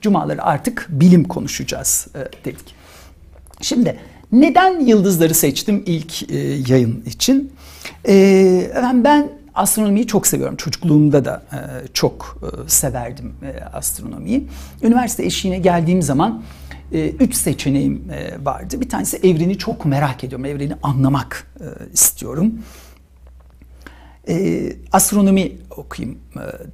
Cumaları artık bilim konuşacağız e, dedik. Şimdi neden yıldızları seçtim ilk e, yayın için? E, ben astronomiyi çok seviyorum. Çocukluğumda da e, çok severdim astronomiyi. Üniversite eşiğine geldiğim zaman üç seçeneğim vardı. Bir tanesi evreni çok merak ediyorum. Evreni anlamak istiyorum. Astronomi okuyayım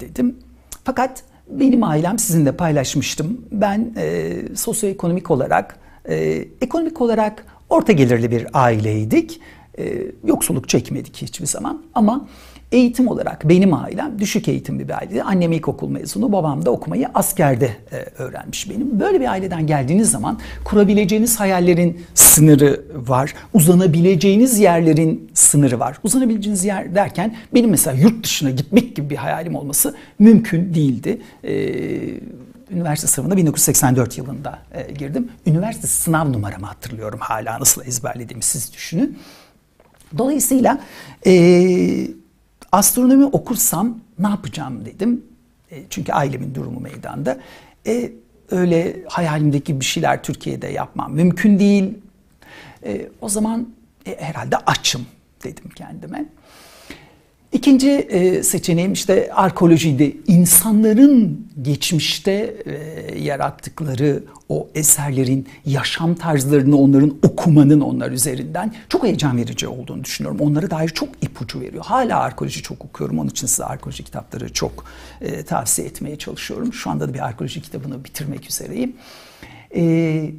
dedim. Fakat benim ailem sizinle paylaşmıştım. Ben e, sosyoekonomik olarak, e, ekonomik olarak orta gelirli bir aileydik. E, yoksulluk çekmedik hiçbir zaman ama Eğitim olarak benim ailem düşük eğitimli bir aileydi. Annem ilkokul mezunu, babam da okumayı askerde e, öğrenmiş benim. Böyle bir aileden geldiğiniz zaman kurabileceğiniz hayallerin sınırı var. Uzanabileceğiniz yerlerin sınırı var. Uzanabileceğiniz yer derken benim mesela yurt dışına gitmek gibi bir hayalim olması mümkün değildi. Ee, üniversite sınavına 1984 yılında e, girdim. Üniversite sınav numaramı hatırlıyorum hala nasıl ezberlediğimi siz düşünün. Dolayısıyla e, astronomi okursam ne yapacağım dedim. E, çünkü ailemin durumu meydanda. E, öyle hayalimdeki bir şeyler Türkiye'de yapmam mümkün değil. E, o zaman e, herhalde açım dedim kendime. İkinci e, seçeneğim işte arkeolojiydi. İnsanların geçmişte e, yarattıkları o eserlerin yaşam tarzlarını onların okumanın onlar üzerinden çok heyecan verici olduğunu düşünüyorum. Onlara dair çok ipucu veriyor. Hala arkeoloji çok okuyorum. Onun için size arkeoloji kitapları çok e, tavsiye etmeye çalışıyorum. Şu anda da bir arkeoloji kitabını bitirmek üzereyim. E,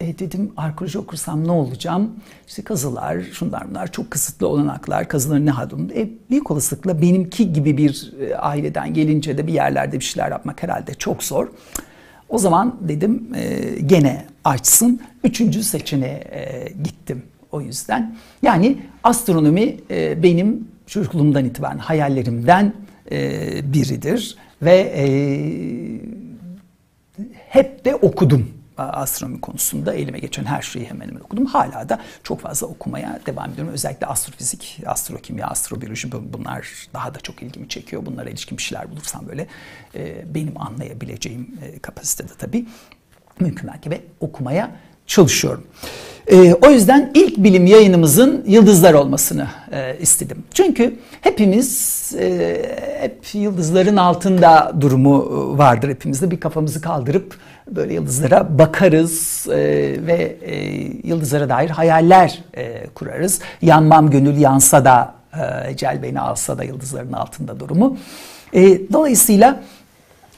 e, dedim arkeoloji okursam ne olacağım? İşte kazılar, şunlar bunlar çok kısıtlı olanaklar, kazıların ne hadında. E, büyük olasılıkla benimki gibi bir e, aileden gelince de bir yerlerde bir şeyler yapmak herhalde çok zor. O zaman dedim e, gene açsın. Üçüncü seçeneğe e, gittim o yüzden. Yani astronomi e, benim çocukluğumdan itibaren hayallerimden e, biridir. Ve e, hep de okudum astronomi konusunda elime geçen her şeyi hemen hemen okudum. Hala da çok fazla okumaya devam ediyorum. Özellikle astrofizik, astrokimya, astrobiyoloji bunlar daha da çok ilgimi çekiyor. Bunlara ilişkin bir şeyler bulursam böyle e, benim anlayabileceğim e, kapasitede tabii mümkün mertebe okumaya çalışıyorum. E, o yüzden ilk bilim yayınımızın yıldızlar olmasını e, istedim. Çünkü hepimiz e, hep yıldızların altında durumu vardır hepimizde. Bir kafamızı kaldırıp böyle yıldızlara bakarız e, ve e, yıldızlara dair hayaller e, kurarız. Yanmam gönül yansa da e, ecel beni alsa da yıldızların altında durumu. E, dolayısıyla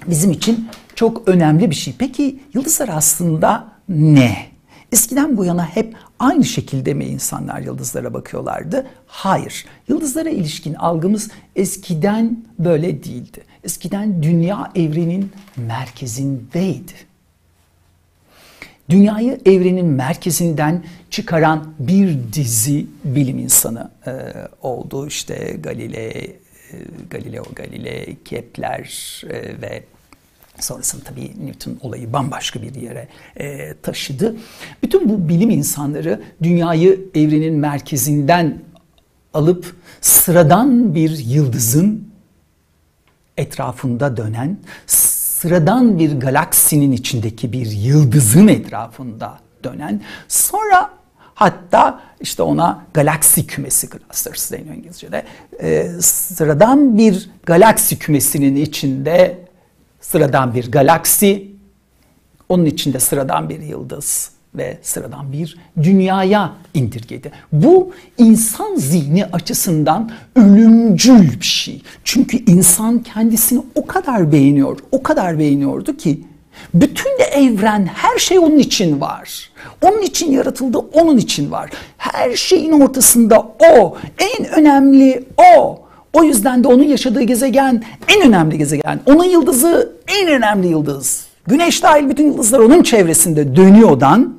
bizim için çok önemli bir şey. Peki yıldızlar aslında ne? Eskiden bu yana hep aynı şekilde mi insanlar yıldızlara bakıyorlardı? Hayır. Yıldızlara ilişkin algımız eskiden böyle değildi. Eskiden dünya evrenin merkezindeydi. Dünyayı evrenin merkezinden çıkaran bir dizi bilim insanı e, oldu. İşte Galileo, e, Galileo Galilei, Kepler e, ve Sonrasında tabii Newton olayı bambaşka bir yere e, taşıdı. Bütün bu bilim insanları dünyayı evrenin merkezinden alıp sıradan bir yıldızın etrafında dönen, sıradan bir galaksinin içindeki bir yıldızın etrafında dönen, sonra hatta işte ona galaksi kümesi clusters deniyor İngilizce'de, e, sıradan bir galaksi kümesinin içinde sıradan bir galaksi, onun içinde sıradan bir yıldız ve sıradan bir dünyaya indirgedi. Bu insan zihni açısından ölümcül bir şey. Çünkü insan kendisini o kadar beğeniyor, o kadar beğeniyordu ki bütün de evren, her şey onun için var. Onun için yaratıldı, onun için var. Her şeyin ortasında o, en önemli o. O yüzden de onun yaşadığı gezegen en önemli gezegen. Onun yıldızı en önemli yıldız. Güneş dahil bütün yıldızlar onun çevresinde dönüyordan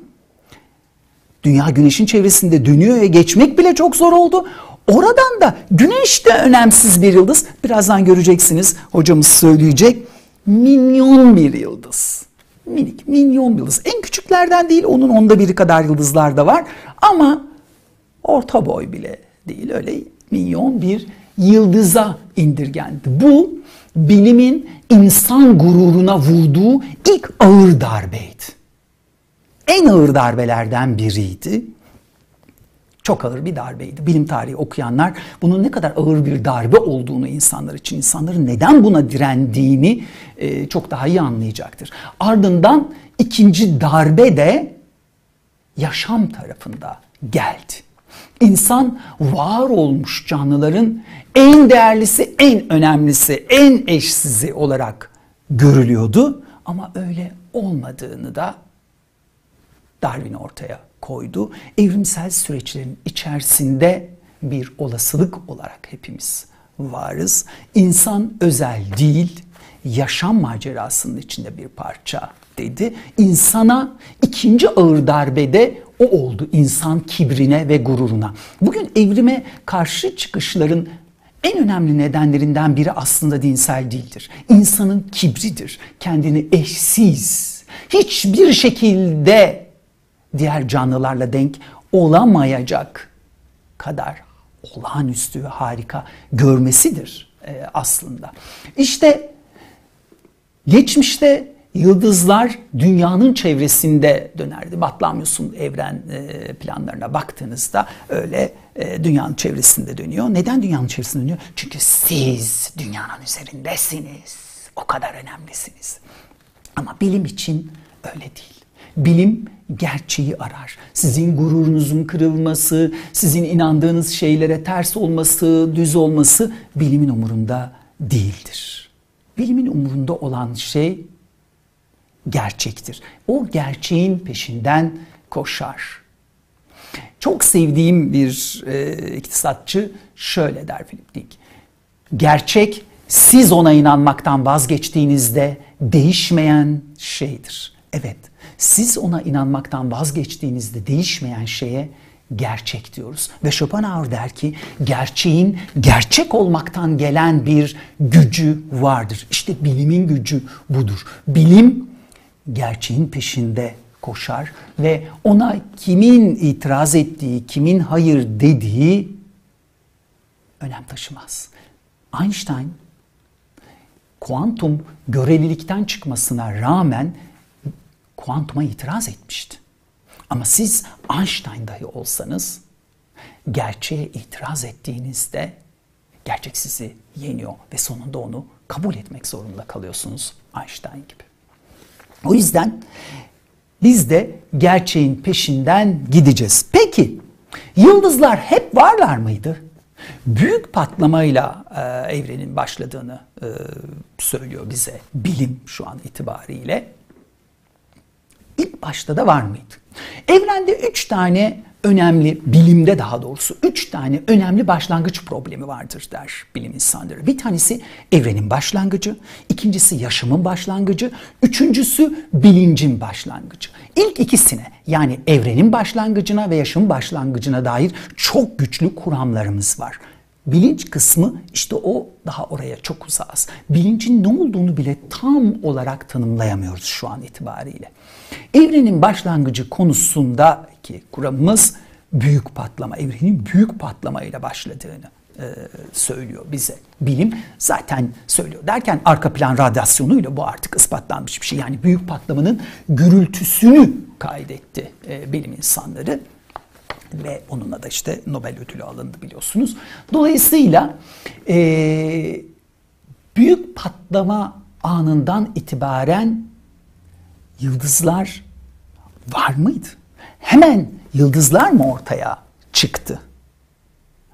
dünya güneşin çevresinde dönüyor ve geçmek bile çok zor oldu. Oradan da güneş de önemsiz bir yıldız. Birazdan göreceksiniz hocamız söyleyecek. Milyon bir yıldız. Minik, milyon bir yıldız. En küçüklerden değil, onun onda biri kadar yıldızlar da var. Ama orta boy bile değil, öyle milyon bir yıldıza indirgendi. Bu bilimin insan gururuna vurduğu ilk ağır darbeydi. En ağır darbelerden biriydi. Çok ağır bir darbeydi. Bilim tarihi okuyanlar bunun ne kadar ağır bir darbe olduğunu insanlar için, insanların neden buna direndiğini e, çok daha iyi anlayacaktır. Ardından ikinci darbe de yaşam tarafında geldi. İnsan var olmuş canlıların en değerlisi, en önemlisi, en eşsizi olarak görülüyordu. Ama öyle olmadığını da Darwin ortaya koydu. Evrimsel süreçlerin içerisinde bir olasılık olarak hepimiz varız. İnsan özel değil, yaşam macerasının içinde bir parça dedi. İnsana ikinci ağır darbede o oldu insan kibrine ve gururuna. Bugün evrime karşı çıkışların en önemli nedenlerinden biri aslında dinsel değildir. İnsanın kibridir. Kendini eşsiz, hiçbir şekilde diğer canlılarla denk olamayacak kadar olağanüstü ve harika görmesidir e, aslında. İşte geçmişte yıldızlar dünyanın çevresinde dönerdi. Batlamyus'un evren e, planlarına baktığınızda öyle e, dünyanın çevresinde dönüyor. Neden dünyanın çevresinde dönüyor? Çünkü siz dünyanın üzerindesiniz. O kadar önemlisiniz. Ama bilim için öyle değil. Bilim gerçeği arar. Sizin gururunuzun kırılması, sizin inandığınız şeylere ters olması, düz olması bilimin umurunda değildir. Bilimin umurunda olan şey gerçektir. O gerçeğin peşinden koşar. Çok sevdiğim bir e, iktisatçı şöyle der Philip Dick. Gerçek siz ona inanmaktan vazgeçtiğinizde değişmeyen şeydir. Evet, siz ona inanmaktan vazgeçtiğinizde değişmeyen şeye gerçek diyoruz. Ve Schopenhauer der ki gerçeğin gerçek olmaktan gelen bir gücü vardır. İşte bilimin gücü budur. Bilim gerçeğin peşinde koşar ve ona kimin itiraz ettiği, kimin hayır dediği önem taşımaz. Einstein kuantum görelilikten çıkmasına rağmen kuantuma itiraz etmişti. Ama siz Einstein dahi olsanız gerçeğe itiraz ettiğinizde gerçek sizi yeniyor ve sonunda onu kabul etmek zorunda kalıyorsunuz Einstein gibi. O yüzden biz de gerçeğin peşinden gideceğiz. Peki yıldızlar hep varlar mıydı? Büyük patlamayla e, evrenin başladığını e, söylüyor bize bilim şu an itibariyle. İlk başta da var mıydı? Evrende üç tane önemli, bilimde daha doğrusu üç tane önemli başlangıç problemi vardır der bilim insanları. Bir tanesi evrenin başlangıcı, ikincisi yaşamın başlangıcı, üçüncüsü bilincin başlangıcı. İlk ikisine yani evrenin başlangıcına ve yaşamın başlangıcına dair çok güçlü kuramlarımız var. Bilinç kısmı işte o daha oraya çok uzağız. Bilincin ne olduğunu bile tam olarak tanımlayamıyoruz şu an itibariyle. Evrenin başlangıcı konusundaki kuramımız büyük patlama. Evrenin büyük patlamayla başladığını e, söylüyor bize. Bilim zaten söylüyor. Derken arka plan radyasyonuyla bu artık ispatlanmış bir şey. Yani büyük patlamanın gürültüsünü kaydetti e, bilim insanları ve onunla da işte Nobel ödülü alındı biliyorsunuz. Dolayısıyla e, büyük patlama anından itibaren yıldızlar var mıydı? Hemen yıldızlar mı ortaya çıktı?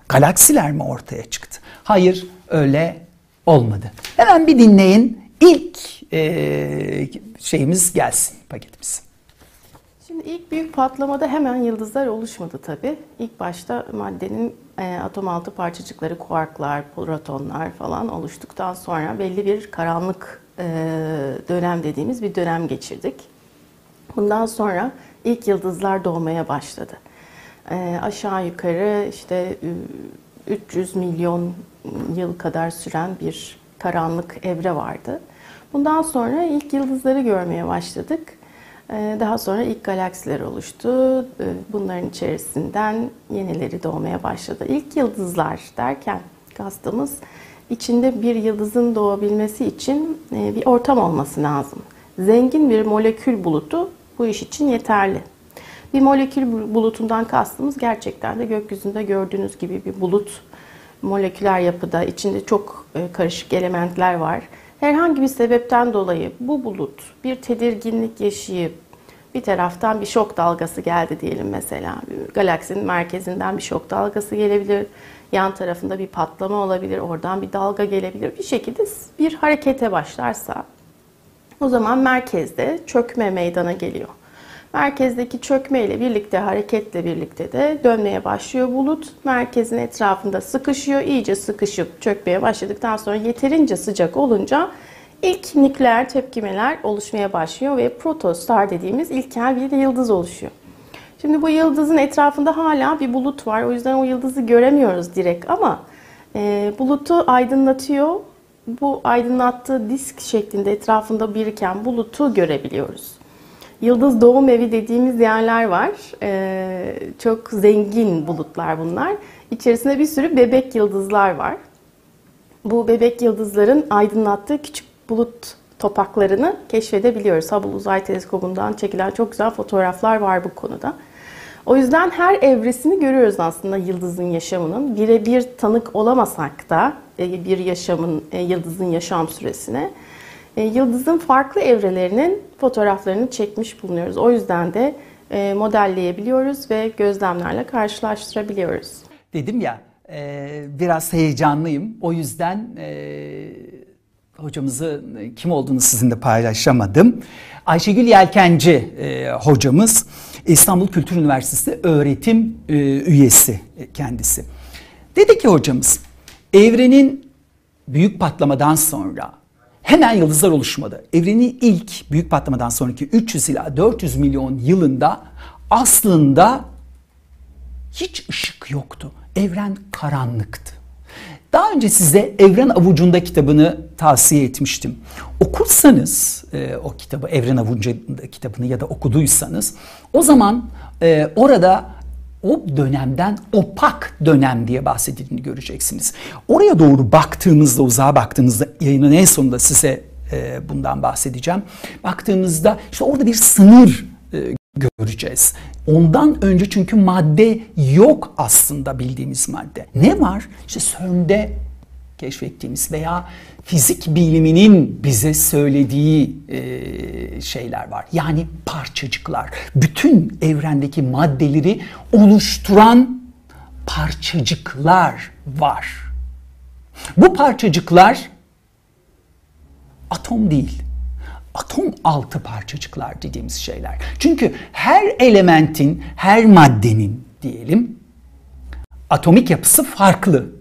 Galaksiler mi ortaya çıktı? Hayır öyle olmadı. Hemen bir dinleyin. İlk e, şeyimiz gelsin paketimiz. Şimdi ilk büyük patlamada hemen yıldızlar oluşmadı tabii. İlk başta maddenin e, atom altı parçacıkları, kuarklar, protonlar falan oluştuktan sonra belli bir karanlık dönem dediğimiz bir dönem geçirdik. Bundan sonra ilk yıldızlar doğmaya başladı. E, aşağı yukarı işte 300 milyon yıl kadar süren bir karanlık evre vardı. Bundan sonra ilk yıldızları görmeye başladık. Ee, daha sonra ilk galaksiler oluştu. Bunların içerisinden yenileri doğmaya başladı. İlk yıldızlar derken kastımız içinde bir yıldızın doğabilmesi için e, bir ortam olması lazım. Zengin bir molekül bulutu bu iş için yeterli. Bir molekül bulutundan kastımız gerçekten de gökyüzünde gördüğünüz gibi bir bulut moleküler yapıda içinde çok e, karışık elementler var. Herhangi bir sebepten dolayı bu bulut bir tedirginlik yaşayıp bir taraftan bir şok dalgası geldi diyelim mesela. Galaksinin merkezinden bir şok dalgası gelebilir. Yan tarafında bir patlama olabilir. Oradan bir dalga gelebilir. Bir şekilde bir harekete başlarsa o zaman merkezde çökme meydana geliyor. Merkezdeki çökme ile birlikte hareketle birlikte de dönmeye başlıyor bulut. Merkezin etrafında sıkışıyor. iyice sıkışıp çökmeye başladıktan sonra yeterince sıcak olunca ilk nükleer tepkimeler oluşmaya başlıyor ve protostar dediğimiz ilkel bir yıldız oluşuyor. Şimdi bu yıldızın etrafında hala bir bulut var. O yüzden o yıldızı göremiyoruz direkt ama e, bulutu aydınlatıyor. Bu aydınlattığı disk şeklinde etrafında biriken bulutu görebiliyoruz. Yıldız doğum evi dediğimiz yerler var. Ee, çok zengin bulutlar bunlar. İçerisinde bir sürü bebek yıldızlar var. Bu bebek yıldızların aydınlattığı küçük bulut topaklarını keşfedebiliyoruz. Hubble Uzay Teleskobu'ndan çekilen çok güzel fotoğraflar var bu konuda. O yüzden her evresini görüyoruz aslında yıldızın yaşamının. Birebir tanık olamasak da e, bir yaşamın, e, yıldızın yaşam süresine e, yıldızın farklı evrelerinin fotoğraflarını çekmiş bulunuyoruz. O yüzden de modelleyebiliyoruz ve gözlemlerle karşılaştırabiliyoruz. Dedim ya biraz heyecanlıyım. O yüzden hocamızı kim olduğunu sizinle paylaşamadım. Ayşegül Yelkenci hocamız İstanbul Kültür Üniversitesi öğretim üyesi kendisi. Dedi ki hocamız evrenin büyük patlamadan sonra hemen yıldızlar oluşmadı. Evrenin ilk büyük patlamadan sonraki 300 ila 400 milyon yılında aslında hiç ışık yoktu. Evren karanlıktı. Daha önce size Evren Avucunda kitabını tavsiye etmiştim. Okursanız e, o kitabı, Evren Avucunda kitabını ya da okuduysanız o zaman e, orada o dönemden opak dönem diye bahsedildiğini göreceksiniz. Oraya doğru baktığımızda, uzağa baktığımızda yayının en sonunda size e, bundan bahsedeceğim. Baktığımızda işte orada bir sınır e, göreceğiz. Ondan önce çünkü madde yok aslında bildiğimiz madde. Ne var? İşte CERN'de keşfettiğimiz veya fizik biliminin bize söylediği e, şeyler var. Yani parçacıklar. Bütün evrendeki maddeleri oluşturan parçacıklar var. Bu parçacıklar atom değil. Atom altı parçacıklar dediğimiz şeyler. Çünkü her elementin, her maddenin diyelim atomik yapısı farklı.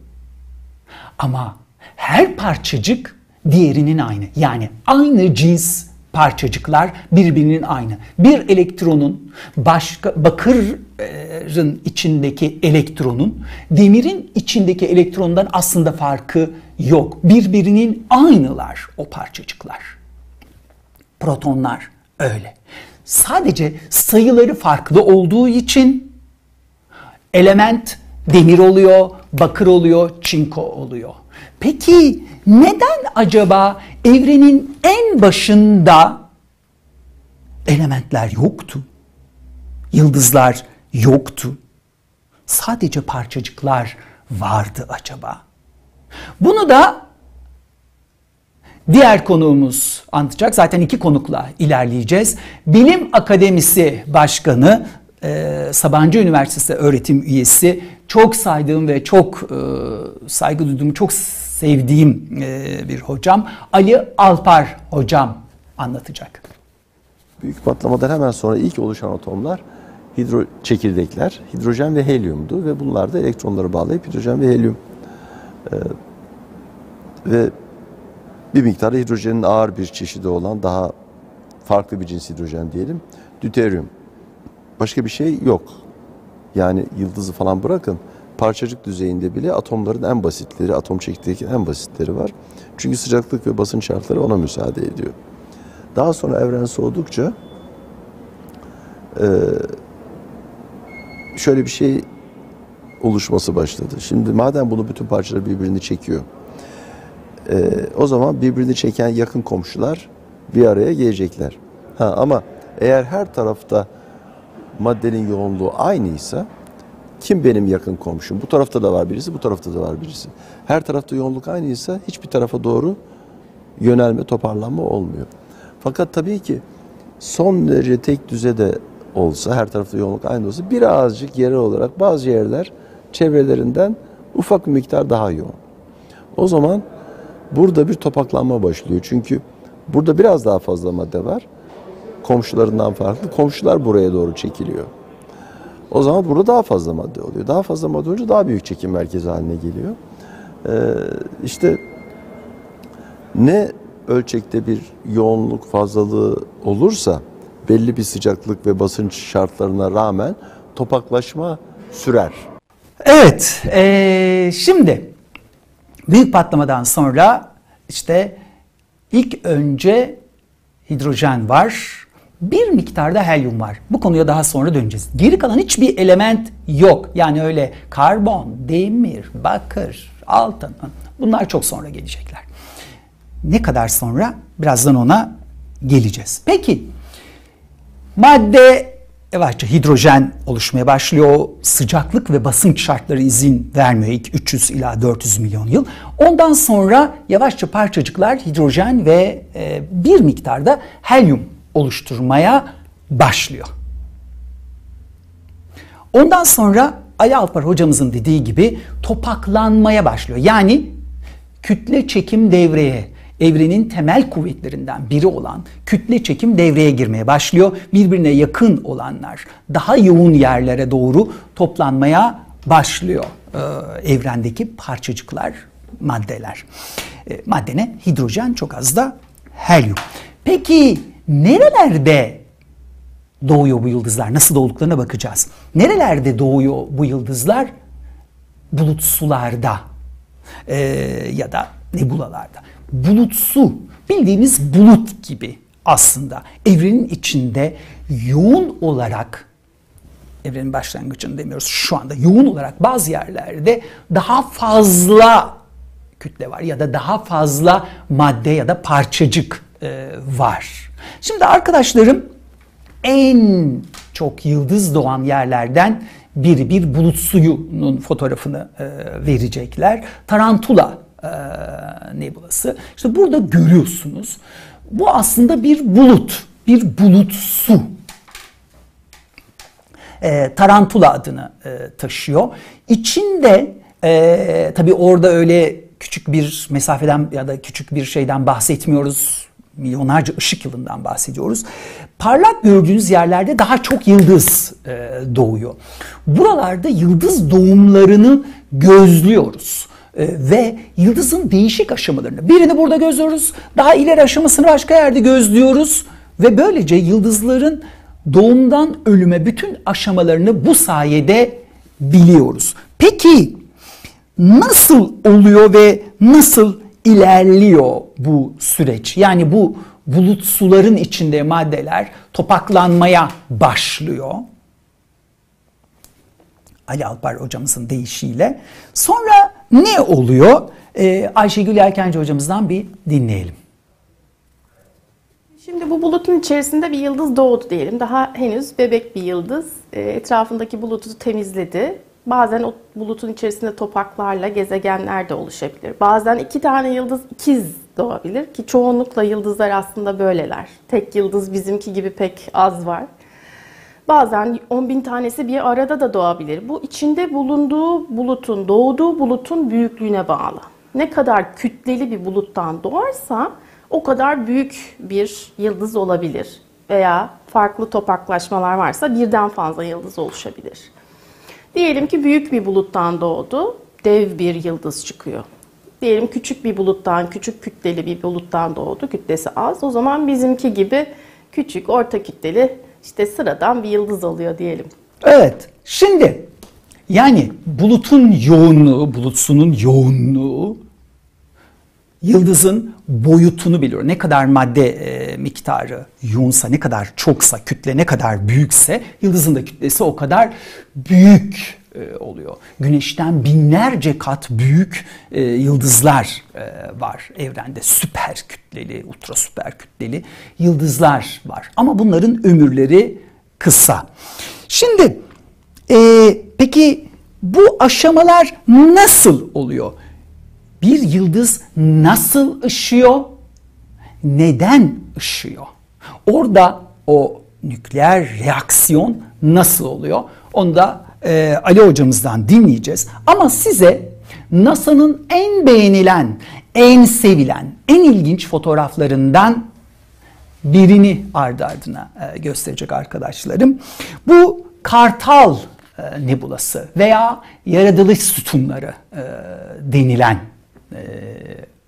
Ama her parçacık diğerinin aynı. Yani aynı cins parçacıklar birbirinin aynı. Bir elektronun başka bakırın içindeki elektronun demirin içindeki elektrondan aslında farkı yok. Birbirinin aynılar o parçacıklar. Protonlar öyle. Sadece sayıları farklı olduğu için element demir oluyor, bakır oluyor, çinko oluyor. Peki neden acaba evrenin en başında elementler yoktu? Yıldızlar yoktu. Sadece parçacıklar vardı acaba? Bunu da diğer konuğumuz anlatacak. Zaten iki konukla ilerleyeceğiz. Bilim Akademisi Başkanı e, Sabancı Üniversitesi öğretim üyesi çok saydığım ve çok e, saygı duyduğum, çok sevdiğim e, bir hocam. Ali Alpar hocam anlatacak. Büyük patlamadan hemen sonra ilk oluşan atomlar hidro çekirdekler, hidrojen ve helyumdu ve bunlar da elektronları bağlayıp hidrojen ve helyum e, ve bir miktar hidrojenin ağır bir çeşidi olan daha farklı bir cins hidrojen diyelim, deuterium. Başka bir şey yok. Yani yıldızı falan bırakın parçacık düzeyinde bile atomların en basitleri, atom çekirdeğinin en basitleri var. Çünkü sıcaklık ve basınç şartları ona müsaade ediyor. Daha sonra evren soğudukça şöyle bir şey oluşması başladı. Şimdi madem bunu bütün parçalar birbirini çekiyor. o zaman birbirini çeken yakın komşular bir araya gelecekler. Ha, ama eğer her tarafta maddenin yoğunluğu aynıysa kim benim yakın komşum? Bu tarafta da var birisi, bu tarafta da var birisi. Her tarafta yoğunluk aynıysa hiçbir tarafa doğru yönelme, toparlanma olmuyor. Fakat tabii ki son derece tek düzede olsa, her tarafta yoğunluk aynı olsa birazcık yerel olarak bazı yerler çevrelerinden ufak bir miktar daha yoğun. O zaman burada bir topaklanma başlıyor. Çünkü burada biraz daha fazla madde var. Komşularından farklı. Komşular buraya doğru çekiliyor. O zaman burada daha fazla madde oluyor. Daha fazla madde olunca daha büyük çekim merkezi haline geliyor. Ee, işte ne ölçekte bir yoğunluk fazlalığı olursa belli bir sıcaklık ve basınç şartlarına rağmen topaklaşma sürer. Evet, eee, şimdi büyük patlamadan sonra işte ilk önce hidrojen var, bir miktarda helyum var. Bu konuya daha sonra döneceğiz. Geri kalan hiçbir element yok. Yani öyle karbon, demir, bakır, altın bunlar çok sonra gelecekler. Ne kadar sonra? Birazdan ona geleceğiz. Peki madde yavaşça hidrojen oluşmaya başlıyor. O sıcaklık ve basınç şartları izin vermiyor ilk 300 ila 400 milyon yıl. Ondan sonra yavaşça parçacıklar hidrojen ve e, bir miktarda helyum oluşturmaya başlıyor. Ondan sonra Ali Alpar hocamızın dediği gibi topaklanmaya başlıyor. Yani kütle çekim devreye, evrenin temel kuvvetlerinden biri olan kütle çekim devreye girmeye başlıyor. Birbirine yakın olanlar daha yoğun yerlere doğru toplanmaya başlıyor ee, evrendeki parçacıklar, maddeler. E, madde ne? Hidrojen çok az da helyum. Peki nerelerde doğuyor bu yıldızlar? Nasıl doğduklarına bakacağız. Nerelerde doğuyor bu yıldızlar? Bulut sularda e, ya da nebulalarda. Bulutsu, bildiğimiz bulut gibi aslında evrenin içinde yoğun olarak evrenin başlangıcını demiyoruz şu anda yoğun olarak bazı yerlerde daha fazla kütle var ya da daha fazla madde ya da parçacık e, var. Şimdi arkadaşlarım en çok yıldız doğan yerlerden biri bir bulut suyunun fotoğrafını e, verecekler. Tarantula e, nebulası. İşte burada görüyorsunuz. Bu aslında bir bulut, bir bulut su. E, tarantula adını e, taşıyor. İçinde e, tabii orada öyle küçük bir mesafeden ya da küçük bir şeyden bahsetmiyoruz. Milyonlarca ışık yılından bahsediyoruz. Parlak gördüğünüz yerlerde daha çok yıldız e, doğuyor. Buralarda yıldız doğumlarını gözlüyoruz e, ve yıldızın değişik aşamalarını. Birini burada gözlüyoruz, daha ileri aşamasını başka yerde gözlüyoruz ve böylece yıldızların doğumdan ölüme bütün aşamalarını bu sayede biliyoruz. Peki nasıl oluyor ve nasıl ilerliyor bu süreç? Yani bu bulut suların içinde maddeler topaklanmaya başlıyor. Ali Alpar hocamızın deyişiyle. Sonra ne oluyor? Ee, Ayşegül Yelkenci hocamızdan bir dinleyelim. Şimdi bu bulutun içerisinde bir yıldız doğdu diyelim. Daha henüz bebek bir yıldız. E, etrafındaki bulutu temizledi. Bazen o bulutun içerisinde topaklarla gezegenler de oluşabilir. Bazen iki tane yıldız ikiz doğabilir ki çoğunlukla yıldızlar aslında böyleler. Tek yıldız bizimki gibi pek az var. Bazen 10 bin tanesi bir arada da doğabilir. Bu içinde bulunduğu bulutun, doğduğu bulutun büyüklüğüne bağlı. Ne kadar kütleli bir buluttan doğarsa o kadar büyük bir yıldız olabilir. Veya farklı topaklaşmalar varsa birden fazla yıldız oluşabilir. Diyelim ki büyük bir buluttan doğdu, dev bir yıldız çıkıyor. Diyelim küçük bir buluttan, küçük kütleli bir buluttan doğdu, kütlesi az. O zaman bizimki gibi küçük, orta kütleli, işte sıradan bir yıldız oluyor diyelim. Evet, şimdi yani bulutun yoğunluğu, bulutsunun yoğunluğu yıldızın boyutunu biliyor. Ne kadar madde e, miktarı yoğunsa, ne kadar çoksa, kütle ne kadar büyükse yıldızın da kütlesi o kadar büyük e, oluyor. Güneşten binlerce kat büyük e, yıldızlar e, var evrende. Süper kütleli, ultra süper kütleli yıldızlar var. Ama bunların ömürleri kısa. Şimdi e, peki bu aşamalar nasıl oluyor? Bir yıldız nasıl ışıyor? Neden ışıyor? Orada o nükleer reaksiyon nasıl oluyor? Onu da e, Ali hocamızdan dinleyeceğiz. Ama size NASA'nın en beğenilen, en sevilen, en ilginç fotoğraflarından birini ardı ardına e, gösterecek arkadaşlarım. Bu Kartal e, nebulası veya yaratılış sütunları e, denilen e,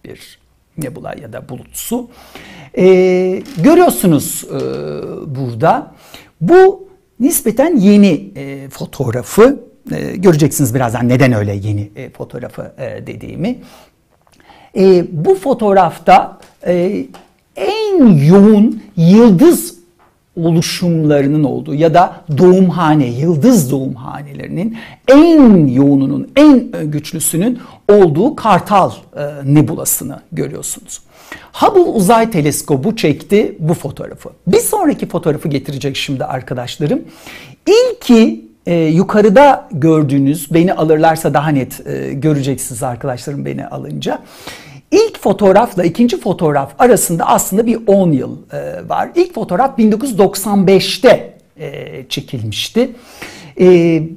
bir nebula ya da bulutsu. E, görüyorsunuz e, burada. Bu nispeten yeni fotoğrafı. Göreceksiniz birazdan neden öyle yeni fotoğrafı dediğimi. Bu fotoğrafta en yoğun yıldız oluşumlarının olduğu ya da doğumhane, yıldız doğumhanelerinin en yoğununun, en güçlüsünün olduğu Kartal e, nebulasını görüyorsunuz. Hubble Uzay Teleskobu çekti bu fotoğrafı. Bir sonraki fotoğrafı getirecek şimdi arkadaşlarım. İlki e, yukarıda gördüğünüz, beni alırlarsa daha net e, göreceksiniz arkadaşlarım beni alınca. İlk fotoğrafla ikinci fotoğraf arasında aslında bir 10 yıl e, var. İlk fotoğraf 1995'te e, çekilmişti. E,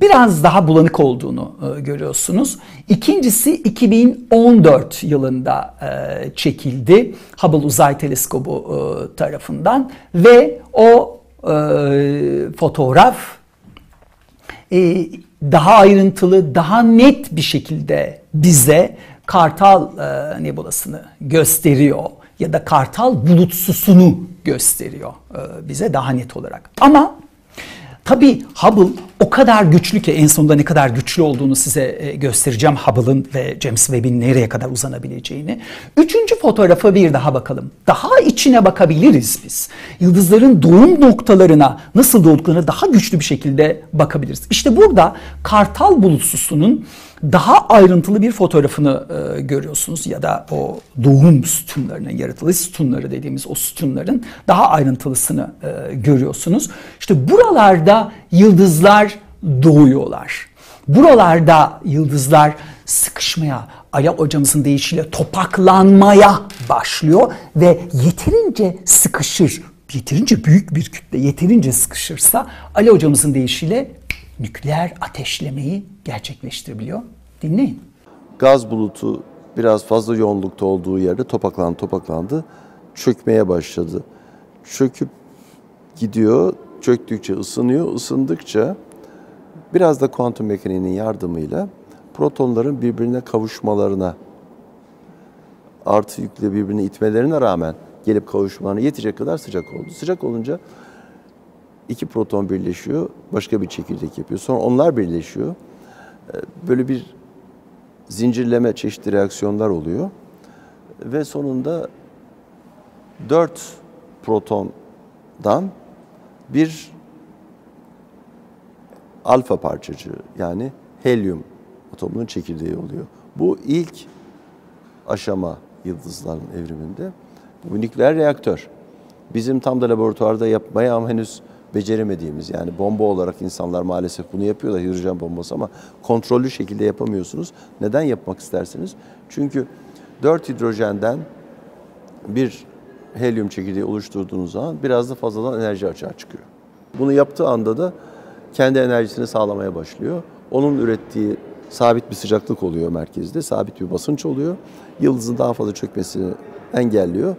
biraz daha bulanık olduğunu e, görüyorsunuz. İkincisi 2014 yılında e, çekildi Hubble Uzay Teleskobu e, tarafından ve o e, fotoğraf e, daha ayrıntılı, daha net bir şekilde bize Kartal e, nebulasını gösteriyor ya da Kartal bulutsusunu gösteriyor e, bize daha net olarak. Ama tabi Hubble o kadar güçlü ki en sonunda ne kadar güçlü olduğunu size e, göstereceğim Hubble'ın ve James Webb'in nereye kadar uzanabileceğini. Üçüncü fotoğrafa bir daha bakalım. Daha içine bakabiliriz biz. Yıldızların doğum noktalarına nasıl doğduklarına daha güçlü bir şekilde bakabiliriz. İşte burada Kartal bulutsusunun daha ayrıntılı bir fotoğrafını e, görüyorsunuz ya da o doğum sütunlarının, yaratılış sütunları dediğimiz o sütunların daha ayrıntılısını e, görüyorsunuz. İşte buralarda yıldızlar doğuyorlar. Buralarda yıldızlar sıkışmaya, Aya hocamızın deyişiyle topaklanmaya başlıyor ve yeterince sıkışır, yeterince büyük bir kütle yeterince sıkışırsa Ali hocamızın deyişiyle nükleer ateşlemeyi gerçekleştirebiliyor. Dinleyin. Gaz bulutu biraz fazla yoğunlukta olduğu yerde topaklandı topaklandı çökmeye başladı. Çöküp gidiyor, çöktükçe ısınıyor, ısındıkça biraz da kuantum mekaniğinin yardımıyla protonların birbirine kavuşmalarına artı yükle birbirini itmelerine rağmen gelip kavuşmalarına yetecek kadar sıcak oldu. Sıcak olunca iki proton birleşiyor, başka bir çekirdek yapıyor. Sonra onlar birleşiyor. Ee, böyle bir zincirleme çeşitli reaksiyonlar oluyor. Ve sonunda dört protondan bir alfa parçacığı yani helyum atomunun çekirdeği oluyor. Bu ilk aşama yıldızların evriminde. Bu nükleer reaktör. Bizim tam da laboratuvarda yapmaya ama henüz beceremediğimiz yani bomba olarak insanlar maalesef bunu yapıyorlar hidrojen bombası ama kontrollü şekilde yapamıyorsunuz. Neden yapmak istersiniz? Çünkü 4 hidrojenden bir helyum çekirdeği oluşturduğunuz zaman biraz da fazladan enerji açığa çıkıyor. Bunu yaptığı anda da kendi enerjisini sağlamaya başlıyor. Onun ürettiği sabit bir sıcaklık oluyor merkezde, sabit bir basınç oluyor. Yıldızın daha fazla çökmesini engelliyor.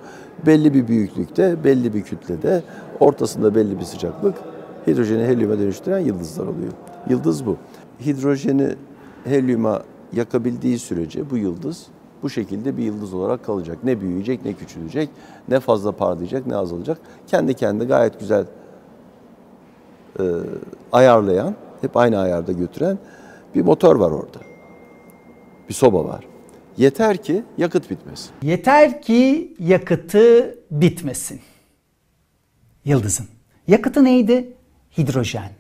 Belli bir büyüklükte, belli bir kütlede, ortasında belli bir sıcaklık hidrojeni helyuma dönüştüren yıldızlar oluyor. Yıldız bu. Hidrojeni helyuma yakabildiği sürece bu yıldız bu şekilde bir yıldız olarak kalacak. Ne büyüyecek, ne küçülecek, ne fazla parlayacak, ne azalacak. Kendi kendine gayet güzel e, ayarlayan, hep aynı ayarda götüren bir motor var orada. Bir soba var. Yeter ki yakıt bitmesin. Yeter ki yakıtı bitmesin. Yıldızın. Yakıtı neydi? Hidrojen.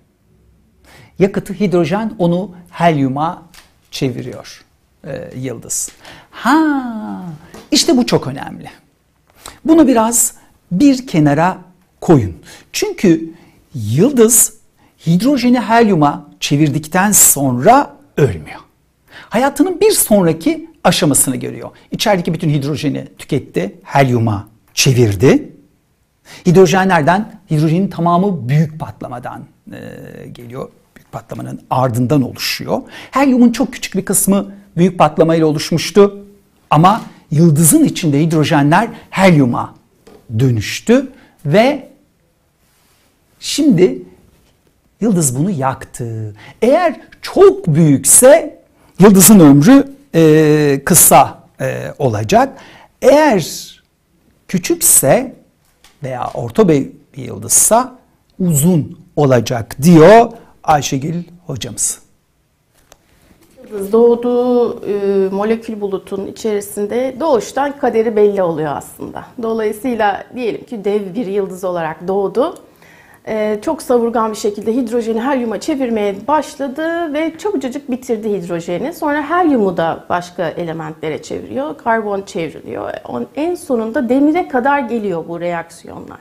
yakıtı hidrojen onu helyuma çeviriyor e, yıldız. Ha, işte bu çok önemli. Bunu biraz bir kenara koyun. Çünkü yıldız hidrojeni helyuma çevirdikten sonra ölmüyor. Hayatının bir sonraki aşamasını görüyor. İçerideki bütün hidrojeni tüketti, helyuma çevirdi. Hidrojenlerden, hidrojenin tamamı büyük patlamadan e, geliyor. Büyük patlamanın ardından oluşuyor. Helyumun çok küçük bir kısmı büyük patlamayla oluşmuştu. Ama yıldızın içinde hidrojenler helyuma dönüştü ve şimdi yıldız bunu yaktı. Eğer çok büyükse yıldızın ömrü e, kısa e, olacak. Eğer küçükse veya orta bir yıldızsa uzun olacak diyor Ayşegül hocamız. Yıldız doğduğu e, molekül bulutun içerisinde doğuştan kaderi belli oluyor aslında. Dolayısıyla diyelim ki dev bir yıldız olarak doğdu. E, çok savurgan bir şekilde hidrojeni helyuma çevirmeye başladı ve çabucacık bitirdi hidrojeni. Sonra helyumu da başka elementlere çeviriyor. Karbon çevriliyor. En sonunda demire kadar geliyor bu reaksiyonlar.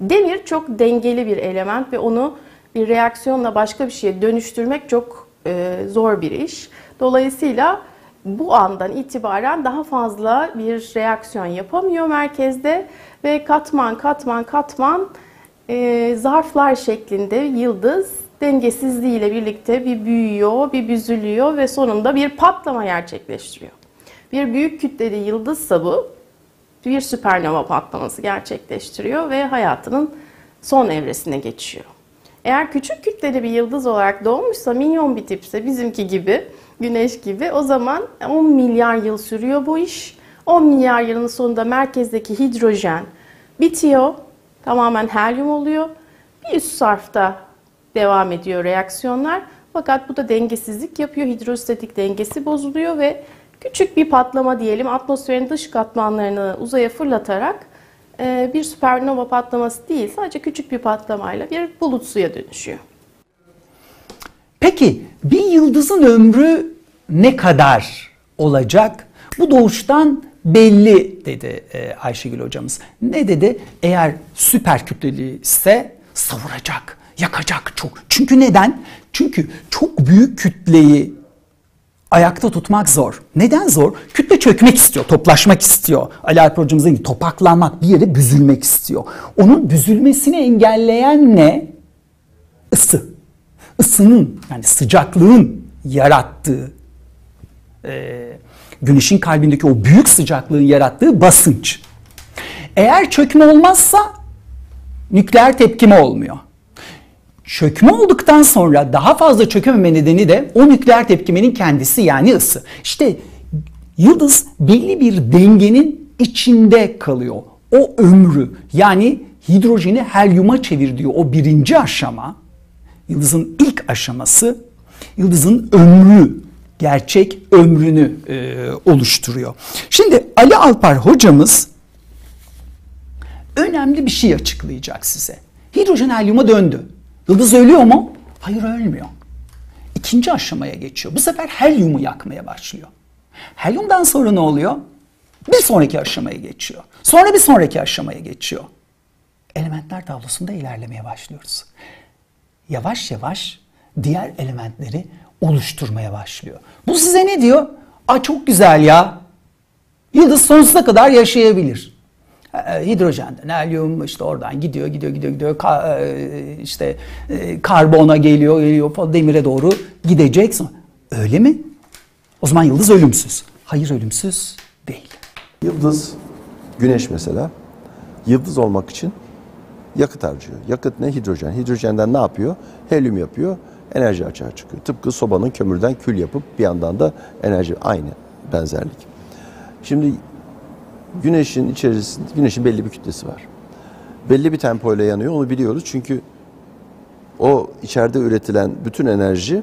Demir çok dengeli bir element ve onu bir reaksiyonla başka bir şeye dönüştürmek çok e, zor bir iş. Dolayısıyla bu andan itibaren daha fazla bir reaksiyon yapamıyor merkezde ve katman katman katman e, zarflar şeklinde yıldız dengesizliğiyle birlikte bir büyüyor, bir büzülüyor ve sonunda bir patlama gerçekleştiriyor. Bir büyük kütleli yıldızsa bu bir süpernova patlaması gerçekleştiriyor ve hayatının son evresine geçiyor. Eğer küçük kütleli bir yıldız olarak doğmuşsa, minyon bir tipse bizimki gibi, güneş gibi o zaman 10 milyar yıl sürüyor bu iş. 10 milyar yılın sonunda merkezdeki hidrojen bitiyor tamamen helyum oluyor. Bir üst sarfta devam ediyor reaksiyonlar. Fakat bu da dengesizlik yapıyor. Hidrostatik dengesi bozuluyor ve küçük bir patlama diyelim atmosferin dış katmanlarını uzaya fırlatarak e, bir süpernova patlaması değil sadece küçük bir patlamayla bir bulut suya dönüşüyor. Peki bir yıldızın ömrü ne kadar olacak? Bu doğuştan belli dedi e, Ayşegül hocamız. Ne dedi? Eğer süper kütleli ise savuracak, yakacak çok. Çünkü neden? Çünkü çok büyük kütleyi ayakta tutmak zor. Neden zor? Kütle çökmek istiyor, toplaşmak istiyor. Ali Alp hocamızın gibi topaklanmak, bir yere büzülmek istiyor. Onun büzülmesini engelleyen ne? Isı. Isının yani sıcaklığın yarattığı e, güneşin kalbindeki o büyük sıcaklığın yarattığı basınç. Eğer çökme olmazsa nükleer tepkime olmuyor. Çökme olduktan sonra daha fazla çökememe nedeni de o nükleer tepkimenin kendisi yani ısı. İşte yıldız belli bir dengenin içinde kalıyor. O ömrü yani hidrojeni helyuma çevirdiği o birinci aşama, yıldızın ilk aşaması, yıldızın ömrü gerçek ömrünü e, oluşturuyor. Şimdi Ali Alpar hocamız önemli bir şey açıklayacak size. Hidrojen helyuma döndü. Yıldız ölüyor mu? Hayır ölmüyor. İkinci aşamaya geçiyor. Bu sefer helyumu yakmaya başlıyor. Helyumdan sonra ne oluyor? Bir sonraki aşamaya geçiyor. Sonra bir sonraki aşamaya geçiyor. Elementler tablosunda ilerlemeye başlıyoruz. Yavaş yavaş diğer elementleri oluşturmaya başlıyor. Bu size ne diyor? Aa çok güzel ya. Yıldız sonsuza kadar yaşayabilir. E, hidrojenden, helyum işte oradan gidiyor, gidiyor, gidiyor, gidiyor. Ka, e, işte e, karbona geliyor, geliyor, demire doğru gidecek. Öyle mi? O zaman yıldız ölümsüz. Hayır ölümsüz değil. Yıldız, güneş mesela, yıldız olmak için yakıt harcıyor. Yakıt ne? Hidrojen. Hidrojenden ne yapıyor? Helyum yapıyor enerji açığa çıkıyor. Tıpkı sobanın kömürden kül yapıp bir yandan da enerji aynı benzerlik. Şimdi güneşin içerisinde güneşin belli bir kütlesi var. Belli bir tempoyla yanıyor onu biliyoruz çünkü o içeride üretilen bütün enerji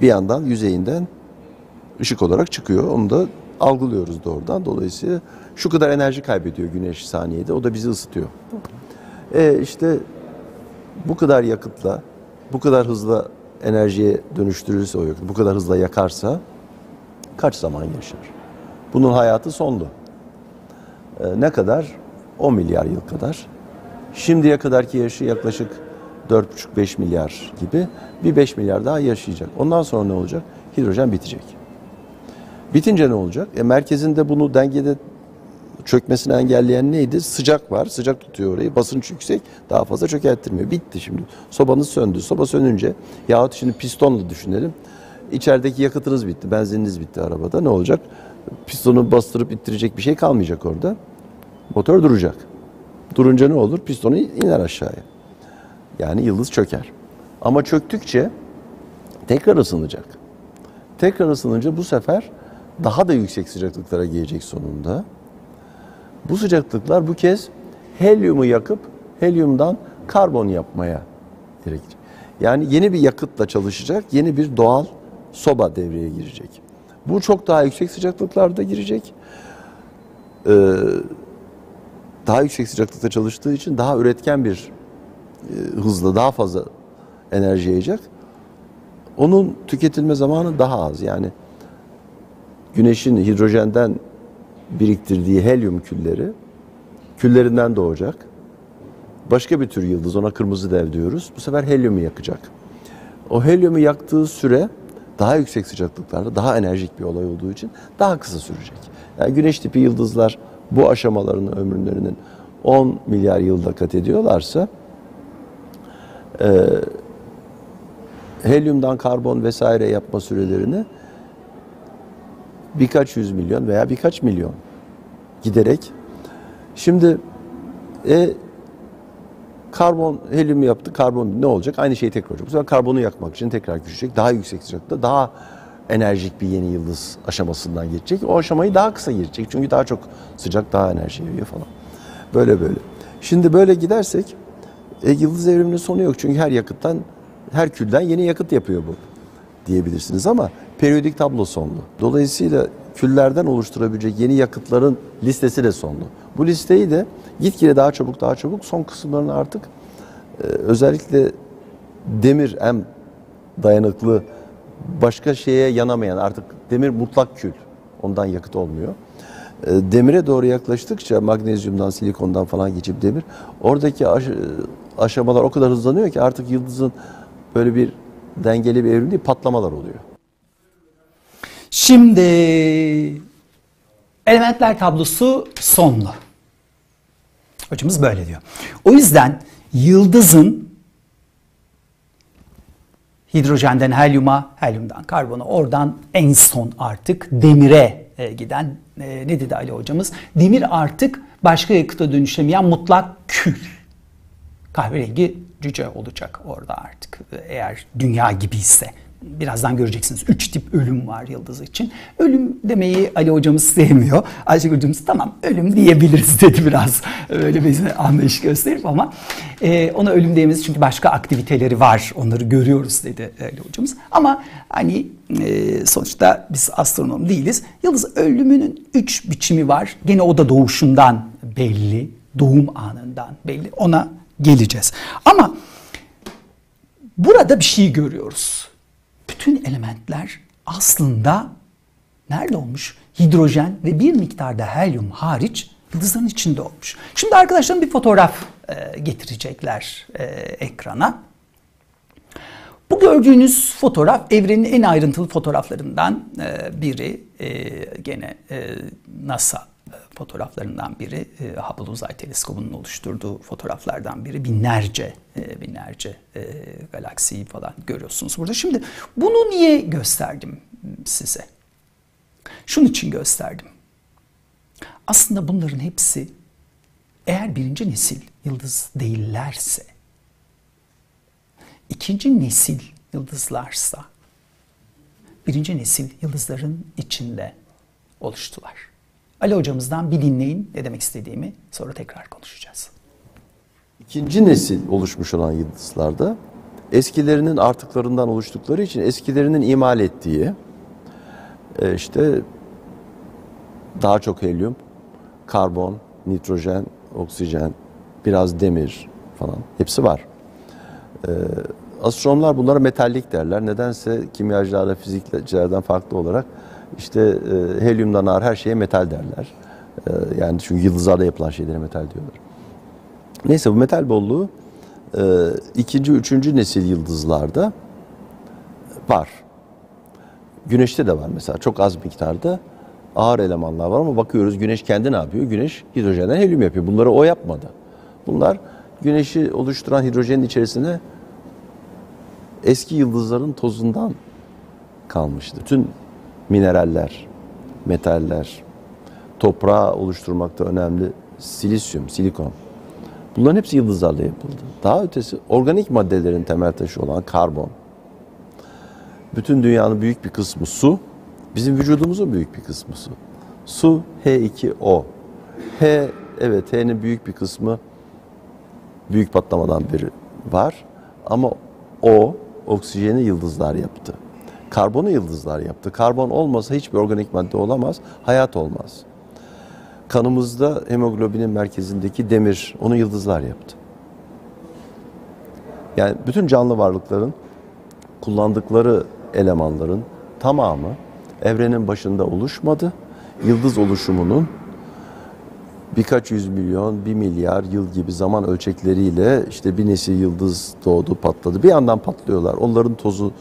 bir yandan yüzeyinden ışık olarak çıkıyor. Onu da algılıyoruz doğrudan. Dolayısıyla şu kadar enerji kaybediyor güneş saniyede. O da bizi ısıtıyor. E işte bu kadar yakıtla, bu kadar hızla enerjiye dönüştürürse o yakıtı, bu kadar hızla yakarsa kaç zaman yaşar? Bunun hayatı sondu. Ee, ne kadar? 10 milyar yıl kadar. Şimdiye kadarki yaşı yaklaşık 4,5-5 milyar gibi bir 5 milyar daha yaşayacak. Ondan sonra ne olacak? Hidrojen bitecek. Bitince ne olacak? E, merkezinde bunu dengede çökmesini engelleyen neydi? Sıcak var. Sıcak tutuyor orayı. Basınç yüksek. Daha fazla çökerttirmiyor. Bitti şimdi. Sobanız söndü. Soba sönünce yahut şimdi pistonla düşünelim. İçerideki yakıtınız bitti. Benzininiz bitti arabada. Ne olacak? Pistonu bastırıp ittirecek bir şey kalmayacak orada. Motor duracak. Durunca ne olur? Pistonu iner aşağıya. Yani yıldız çöker. Ama çöktükçe tekrar ısınacak. Tekrar ısınınca bu sefer daha da yüksek sıcaklıklara gelecek sonunda. Bu sıcaklıklar bu kez helyumu yakıp helyumdan karbon yapmaya gerekecek. Yani yeni bir yakıtla çalışacak, yeni bir doğal soba devreye girecek. Bu çok daha yüksek sıcaklıklarda girecek. Ee, daha yüksek sıcaklıkta çalıştığı için daha üretken bir e, hızla daha fazla enerji yayacak. Onun tüketilme zamanı daha az. Yani güneşin hidrojenden biriktirdiği helyum külleri küllerinden doğacak. Başka bir tür yıldız ona kırmızı dev diyoruz. Bu sefer helyumu yakacak. O helyumu yaktığı süre daha yüksek sıcaklıklarda daha enerjik bir olay olduğu için daha kısa sürecek. Yani güneş tipi yıldızlar bu aşamalarının ömürlerinin 10 milyar yılda kat ediyorlarsa e, helyumdan karbon vesaire yapma sürelerini birkaç yüz milyon veya birkaç milyon giderek şimdi e, karbon helyum yaptı karbon ne olacak aynı şey tekrar olacak. Bu sefer karbonu yakmak için tekrar küçülecek daha yüksek sıcaklıkta daha enerjik bir yeni yıldız aşamasından geçecek. O aşamayı daha kısa geçecek çünkü daha çok sıcak daha enerji veriyor falan. Böyle böyle. Şimdi böyle gidersek e, yıldız evriminin sonu yok çünkü her yakıttan her külden yeni yakıt yapıyor bu diyebilirsiniz ama periyodik tablo sonlu. Dolayısıyla küllerden oluşturabilecek yeni yakıtların listesi de sonlu. Bu listeyi de gitgide daha çabuk daha çabuk son kısımlarını artık e, özellikle demir en dayanıklı başka şeye yanamayan artık demir mutlak kül. Ondan yakıt olmuyor. E, demire doğru yaklaştıkça magnezyumdan, silikondan falan geçip demir oradaki aş aşamalar o kadar hızlanıyor ki artık yıldızın böyle bir dengeli bir evrim değil patlamalar oluyor. Şimdi elementler tablosu sonlu. Hocamız böyle diyor. O yüzden yıldızın hidrojenden helyuma, helyumdan karbona, oradan en son artık demire e, giden e, ne dedi Ali hocamız? Demir artık başka yakıta dönüşemeyen mutlak kül. Kahverengi cüce olacak orada artık eğer dünya gibi ise. Birazdan göreceksiniz. Üç tip ölüm var yıldız için. Ölüm demeyi Ali hocamız sevmiyor. Ayşegül hocamız tamam ölüm diyebiliriz dedi biraz. Öyle bir anlayış gösterip ama e, ona ölüm diyemeyiz çünkü başka aktiviteleri var. Onları görüyoruz dedi Ali hocamız. Ama hani e, sonuçta biz astronom değiliz. Yıldız ölümünün üç biçimi var. Gene o da doğuşundan belli. Doğum anından belli. Ona geleceğiz. Ama burada bir şey görüyoruz. Bütün elementler aslında nerede olmuş? Hidrojen ve bir miktarda helyum hariç yıldızların içinde olmuş. Şimdi arkadaşlarım bir fotoğraf e, getirecekler e, ekrana. Bu gördüğünüz fotoğraf evrenin en ayrıntılı fotoğraflarından e, biri. E, gene e, NASA fotoğraflarından biri e, Hubble Uzay Teleskobu'nun oluşturduğu fotoğraflardan biri binlerce e, binlerce e, galaksiyi falan görüyorsunuz burada. Şimdi bunu niye gösterdim size? Şunun için gösterdim. Aslında bunların hepsi eğer birinci nesil yıldız değillerse, ikinci nesil yıldızlarsa, birinci nesil yıldızların içinde oluştular. Ali hocamızdan bir dinleyin ne demek istediğimi sonra tekrar konuşacağız. İkinci nesil oluşmuş olan yıldızlarda eskilerinin artıklarından oluştukları için eskilerinin imal ettiği e, işte daha çok helyum, karbon, nitrojen, oksijen, biraz demir falan hepsi var. Ee, astronomlar bunlara metallik derler. Nedense kimyacılarla fizikçilerden farklı olarak işte e, helyumdan ağır her şeye metal derler. E, yani çünkü yıldızlarda yapılan şeylere metal diyorlar. Neyse bu metal bolluğu e, ikinci, üçüncü nesil yıldızlarda var. Güneşte de var mesela çok az miktarda ağır elemanlar var ama bakıyoruz güneş kendi ne yapıyor? Güneş hidrojenden helyum yapıyor. Bunları o yapmadı. Bunlar güneşi oluşturan hidrojenin içerisine eski yıldızların tozundan kalmıştı. Bütün mineraller, metaller, toprağı oluşturmakta önemli silisyum, silikon. Bunların hepsi yıldızlarla yapıldı. Daha ötesi organik maddelerin temel taşı olan karbon. Bütün dünyanın büyük bir kısmı su. Bizim vücudumuzun büyük bir kısmı su. Su H2O. H evet H'nin büyük bir kısmı büyük patlamadan beri var. Ama O oksijeni yıldızlar yaptı. Karbonu yıldızlar yaptı. Karbon olmasa hiçbir organik madde olamaz, hayat olmaz. Kanımızda hemoglobinin merkezindeki demir, onu yıldızlar yaptı. Yani bütün canlı varlıkların kullandıkları elemanların tamamı evrenin başında oluşmadı. Yıldız oluşumunun birkaç yüz milyon, bir milyar yıl gibi zaman ölçekleriyle işte bir nesil yıldız doğdu, patladı. Bir yandan patlıyorlar. Onların tozu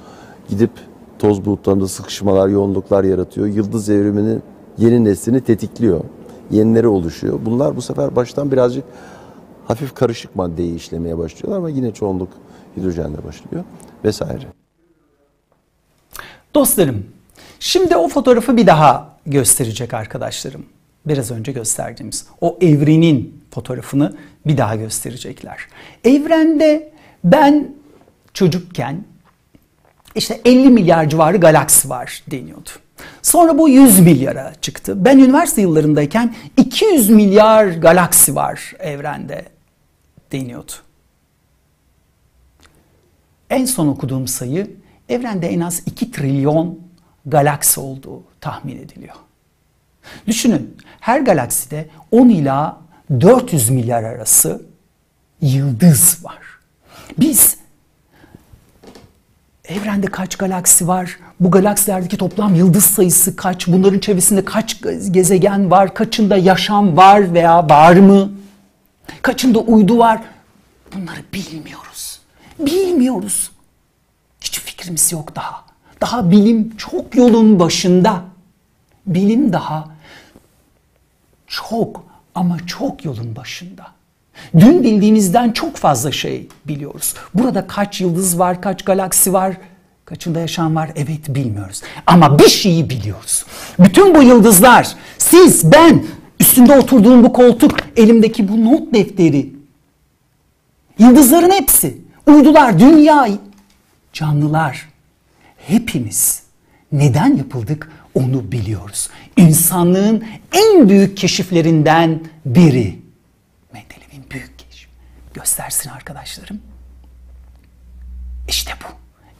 gidip toz bulutlarında sıkışmalar, yoğunluklar yaratıyor. Yıldız evriminin yeni neslini tetikliyor. Yenileri oluşuyor. Bunlar bu sefer baştan birazcık hafif karışık maddeyi işlemeye başlıyorlar ama yine çoğunluk hidrojenle başlıyor vesaire. Dostlarım, şimdi o fotoğrafı bir daha gösterecek arkadaşlarım. Biraz önce gösterdiğimiz o evrenin fotoğrafını bir daha gösterecekler. Evrende ben çocukken işte 50 milyar civarı galaksi var deniyordu. Sonra bu 100 milyara çıktı. Ben üniversite yıllarındayken 200 milyar galaksi var evrende deniyordu. En son okuduğum sayı evrende en az 2 trilyon galaksi olduğu tahmin ediliyor. Düşünün her galakside 10 ila 400 milyar arası yıldız var. Biz evrende kaç galaksi var? Bu galaksilerdeki toplam yıldız sayısı kaç? Bunların çevresinde kaç gezegen var? Kaçında yaşam var veya var mı? Kaçında uydu var? Bunları bilmiyoruz. Bilmiyoruz. Hiç fikrimiz yok daha. Daha bilim çok yolun başında. Bilim daha çok ama çok yolun başında. Dün bildiğimizden çok fazla şey biliyoruz. Burada kaç yıldız var, kaç galaksi var, kaçında yaşam var evet bilmiyoruz. Ama bir şeyi biliyoruz. Bütün bu yıldızlar, siz, ben, üstünde oturduğum bu koltuk, elimdeki bu not defteri, yıldızların hepsi, uydular, dünya, canlılar, hepimiz neden yapıldık onu biliyoruz. İnsanlığın en büyük keşiflerinden biri. Göstersin arkadaşlarım. İşte bu.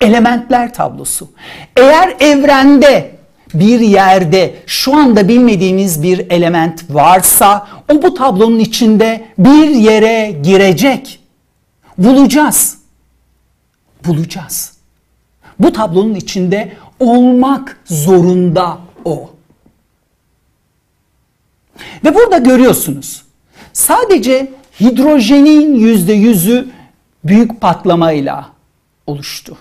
Elementler tablosu. Eğer evrende bir yerde şu anda bilmediğimiz bir element varsa o bu tablonun içinde bir yere girecek. Bulacağız. Bulacağız. Bu tablonun içinde olmak zorunda o. Ve burada görüyorsunuz. Sadece hidrojenin yüzde yüzü büyük patlamayla oluştu.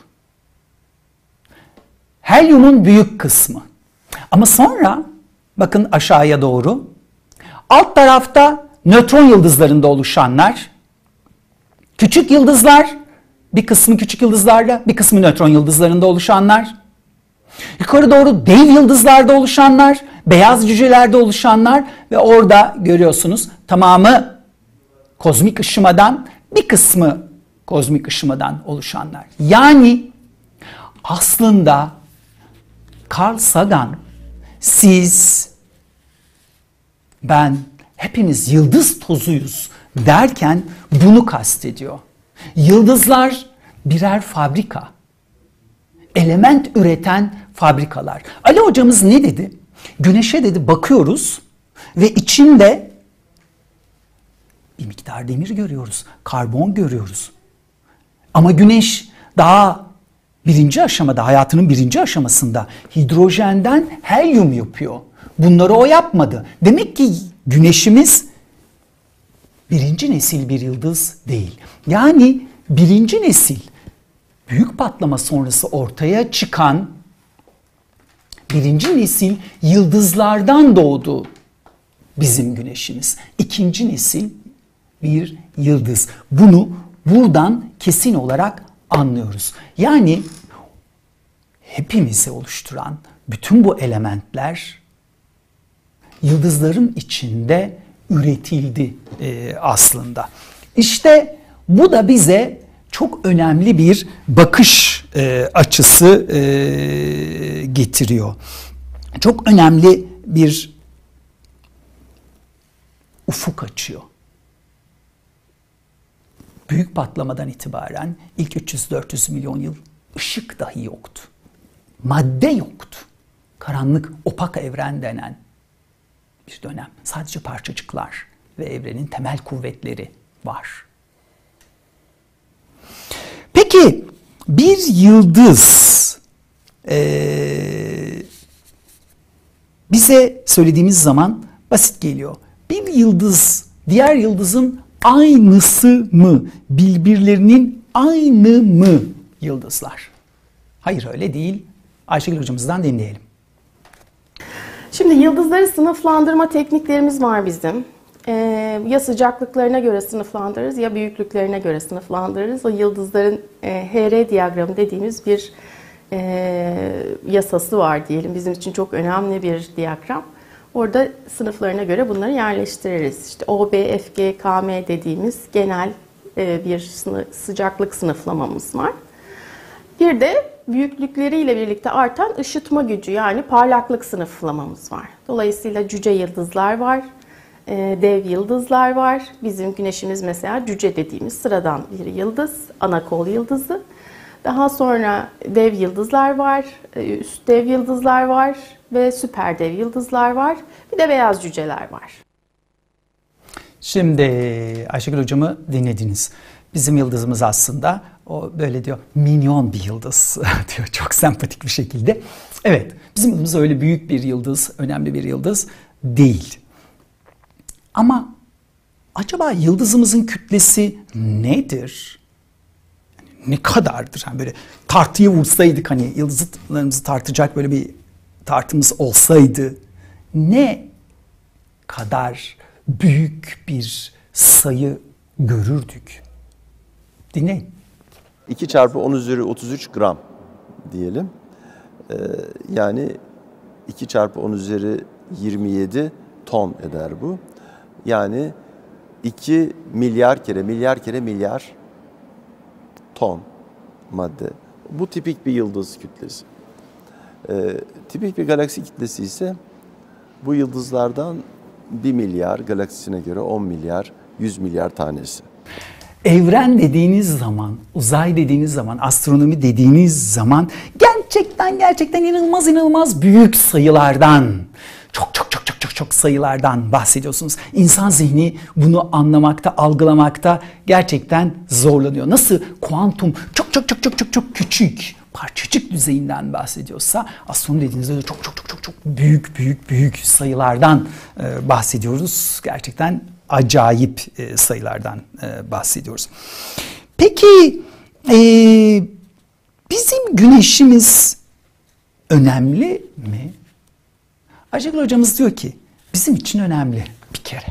Helyumun büyük kısmı. Ama sonra bakın aşağıya doğru alt tarafta nötron yıldızlarında oluşanlar, küçük yıldızlar, bir kısmı küçük yıldızlarla, bir kısmı nötron yıldızlarında oluşanlar, Yukarı doğru dev yıldızlarda oluşanlar, beyaz cücelerde oluşanlar ve orada görüyorsunuz tamamı kozmik ışımadan bir kısmı kozmik ışımadan oluşanlar. Yani aslında Carl Sagan siz ben hepimiz yıldız tozuyuz derken bunu kastediyor. Yıldızlar birer fabrika element üreten fabrikalar. Ali hocamız ne dedi? Güneşe dedi bakıyoruz ve içinde bir miktar demir görüyoruz, karbon görüyoruz. Ama güneş daha birinci aşamada, hayatının birinci aşamasında hidrojenden helyum yapıyor. Bunları o yapmadı. Demek ki güneşimiz birinci nesil bir yıldız değil. Yani birinci nesil büyük patlama sonrası ortaya çıkan birinci nesil yıldızlardan doğdu bizim güneşimiz. İkinci nesil bir yıldız. Bunu buradan kesin olarak anlıyoruz. Yani hepimizi oluşturan bütün bu elementler yıldızların içinde üretildi e, aslında. İşte bu da bize çok önemli bir bakış e, açısı e, getiriyor. Çok önemli bir ufuk açıyor. Büyük patlamadan itibaren ilk 300-400 milyon yıl ışık dahi yoktu. Madde yoktu. Karanlık, opak evren denen bir dönem. Sadece parçacıklar ve evrenin temel kuvvetleri var. Peki bir yıldız ee, bize söylediğimiz zaman basit geliyor. Bir yıldız diğer yıldızın aynısı mı? Birbirlerinin aynı mı yıldızlar? Hayır öyle değil. Ayşegül hocamızdan dinleyelim. Şimdi yıldızları sınıflandırma tekniklerimiz var bizim. Ee, ya sıcaklıklarına göre sınıflandırırız ya büyüklüklerine göre sınıflandırırız. O yıldızların e, HR diyagramı dediğimiz bir e, yasası var diyelim. Bizim için çok önemli bir diyagram. Orada sınıflarına göre bunları yerleştiririz. İşte O, B, F, G, K, M dediğimiz genel e, bir sıcaklık sınıflamamız var. Bir de büyüklükleriyle birlikte artan ışıtma gücü yani parlaklık sınıflamamız var. Dolayısıyla cüce yıldızlar var, e, dev yıldızlar var. Bizim güneşimiz mesela cüce dediğimiz sıradan bir yıldız, ana kol yıldızı. Daha sonra dev yıldızlar var, e, üst dev yıldızlar var ve süper dev yıldızlar var. Bir de beyaz cüceler var. Şimdi Ayşegül hocamı dinlediniz. Bizim yıldızımız aslında o böyle diyor minyon bir yıldız diyor çok sempatik bir şekilde. Evet bizim yıldızımız öyle büyük bir yıldız, önemli bir yıldız değil. Ama acaba yıldızımızın kütlesi nedir? Ne kadardır? Yani böyle tartıya vursaydık hani yıldızlarımızı tartacak böyle bir tartımız olsaydı ne kadar büyük bir sayı görürdük? Dinleyin. 2 çarpı 10 üzeri 33 gram diyelim. Ee, yani 2 çarpı 10 üzeri 27 ton eder bu. Yani 2 milyar kere, milyar kere milyar ton madde. Bu tipik bir yıldız kütlesi. Ee, tipik bir galaksi kitlesi ise bu yıldızlardan 1 milyar galaksisine göre 10 milyar, 100 milyar tanesi. Evren dediğiniz zaman, uzay dediğiniz zaman, astronomi dediğiniz zaman gerçekten gerçekten inanılmaz inanılmaz büyük sayılardan, çok çok çok sayılardan bahsediyorsunuz. İnsan zihni bunu anlamakta, algılamakta gerçekten zorlanıyor. Nasıl kuantum çok çok çok çok çok çok küçük parçacık düzeyinden bahsediyorsa astronomi dediğinizde de çok çok çok çok çok büyük büyük büyük sayılardan bahsediyoruz. Gerçekten acayip e, sayılardan e, bahsediyoruz. Peki e, bizim güneşimiz önemli mi? Ayşegül hocamız diyor ki bizim için önemli bir kere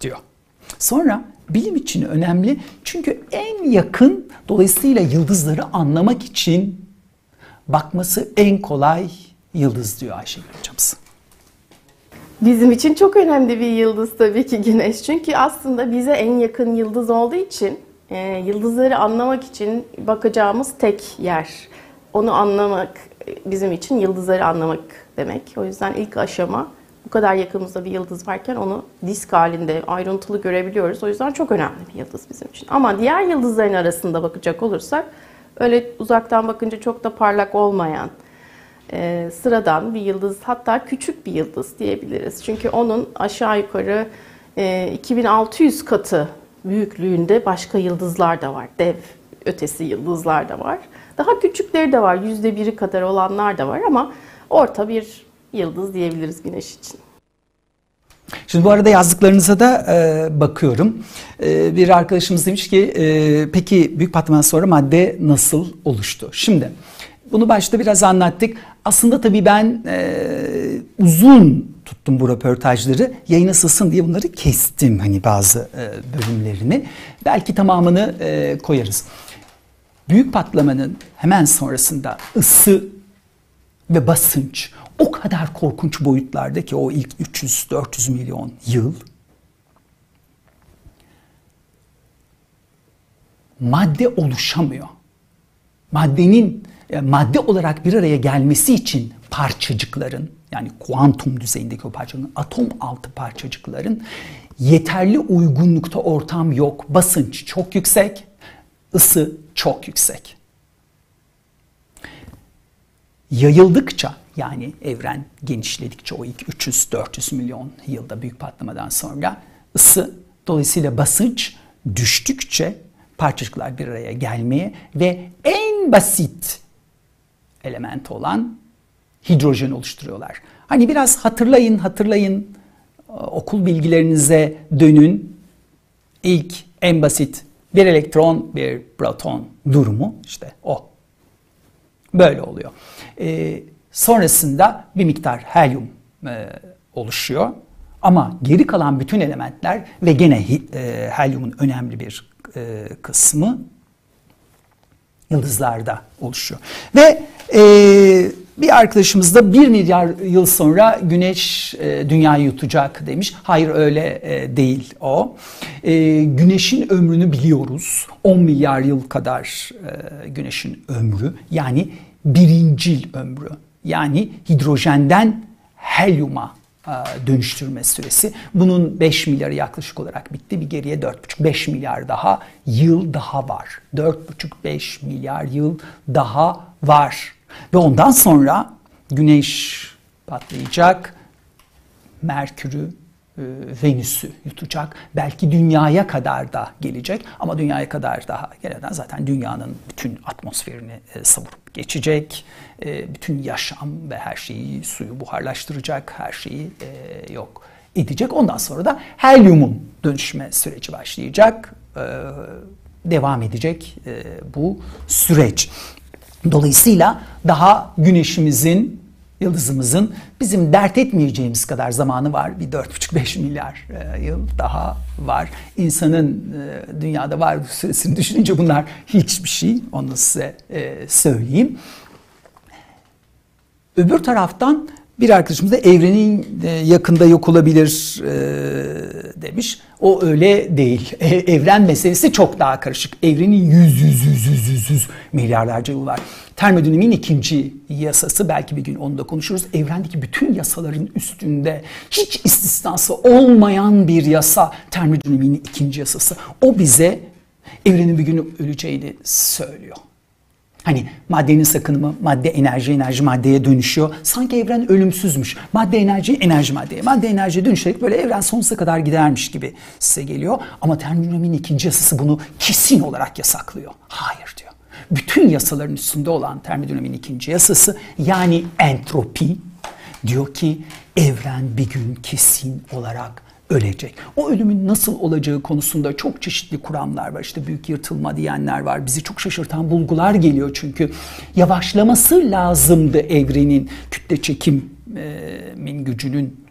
diyor. Sonra bilim için önemli çünkü en yakın dolayısıyla yıldızları anlamak için bakması en kolay yıldız diyor Ayşegül hocamız. Bizim için çok önemli bir yıldız tabii ki Güneş. Çünkü aslında bize en yakın yıldız olduğu için e, yıldızları anlamak için bakacağımız tek yer. Onu anlamak bizim için yıldızları anlamak demek. O yüzden ilk aşama bu kadar yakınımızda bir yıldız varken onu disk halinde ayrıntılı görebiliyoruz. O yüzden çok önemli bir yıldız bizim için. Ama diğer yıldızların arasında bakacak olursak öyle uzaktan bakınca çok da parlak olmayan, e, sıradan bir yıldız hatta küçük bir yıldız diyebiliriz. Çünkü onun aşağı yukarı e, 2600 katı büyüklüğünde başka yıldızlar da var. Dev ötesi yıldızlar da var. Daha küçükleri de var. Yüzde biri kadar olanlar da var ama orta bir yıldız diyebiliriz Güneş için. Şimdi bu arada yazdıklarınıza da e, bakıyorum. E, bir arkadaşımız demiş ki e, peki büyük patlamadan sonra madde nasıl oluştu? Şimdi bunu başta biraz anlattık. Aslında tabii ben e, uzun tuttum bu röportajları. Yayına sızsın diye bunları kestim hani bazı e, bölümlerini. Belki tamamını e, koyarız. Büyük patlamanın hemen sonrasında ısı ve basınç o kadar korkunç boyutlarda ki o ilk 300-400 milyon yıl madde oluşamıyor. Maddenin yani madde olarak bir araya gelmesi için parçacıkların yani kuantum düzeyindeki o parçacıkların atom altı parçacıkların yeterli uygunlukta ortam yok. Basınç çok yüksek, ısı çok yüksek. Yayıldıkça yani evren genişledikçe o ilk 300-400 milyon yılda büyük patlamadan sonra ısı dolayısıyla basınç düştükçe parçacıklar bir araya gelmeye ve en basit element olan hidrojen oluşturuyorlar. Hani biraz hatırlayın, hatırlayın okul bilgilerinize dönün. İlk en basit bir elektron, bir proton durumu işte o. Böyle oluyor. Ee, sonrasında bir miktar helyum e, oluşuyor. Ama geri kalan bütün elementler ve gene e, helyumun önemli bir e, kısmı yıldızlarda oluşuyor. Ve e, bir arkadaşımız da 1 milyar yıl sonra güneş e, dünyayı yutacak demiş. Hayır öyle e, değil o. E, güneşin ömrünü biliyoruz. 10 milyar yıl kadar e, güneşin ömrü. Yani birincil ömrü. Yani hidrojenden helyuma e, dönüştürme süresi. Bunun 5 milyarı yaklaşık olarak bitti. Bir geriye 4,5-5 milyar daha yıl daha var. 4,5-5 milyar yıl daha var. Ve ondan sonra güneş patlayacak. Merkür'ü, Venüs'ü yutacak. Belki dünyaya kadar da gelecek ama dünyaya kadar daha geleden zaten dünyanın bütün atmosferini e, savurup geçecek. E, bütün yaşam ve her şeyi suyu buharlaştıracak, her şeyi yok edecek. Ondan sonra da helyumun dönüşme süreci başlayacak. Devam edecek bu süreç. Dolayısıyla daha güneşimizin yıldızımızın bizim dert etmeyeceğimiz kadar zamanı var. Bir 4,5-5 milyar e, yıl daha var. İnsanın e, dünyada var süresini düşününce bunlar hiçbir şey. Onu size e, söyleyeyim. Öbür taraftan bir arkadaşımız da evrenin yakında yok olabilir demiş. O öyle değil. Evren meselesi çok daha karışık. Evrenin yüz yüz yüz yüz yüz, yüz milyarlarca yıl var. Termodinamiğin ikinci yasası belki bir gün onu da konuşuruz. Evrendeki bütün yasaların üstünde hiç istisnası olmayan bir yasa termodinamiğin ikinci yasası. O bize evrenin bir gün öleceğini söylüyor. Hani maddenin sakınımı, madde enerji, enerji maddeye dönüşüyor. Sanki evren ölümsüzmüş. Madde enerji, enerji maddeye. Madde enerjiye dönüşerek böyle evren sonsuza kadar gidermiş gibi size geliyor. Ama termodinamiğin ikinci yasası bunu kesin olarak yasaklıyor. Hayır diyor bütün yasaların üstünde olan termodinamiğin ikinci yasası yani entropi diyor ki evren bir gün kesin olarak ölecek. O ölümün nasıl olacağı konusunda çok çeşitli kuramlar var. İşte büyük yırtılma diyenler var. Bizi çok şaşırtan bulgular geliyor çünkü yavaşlaması lazımdı evrenin kütle çekimin gücünün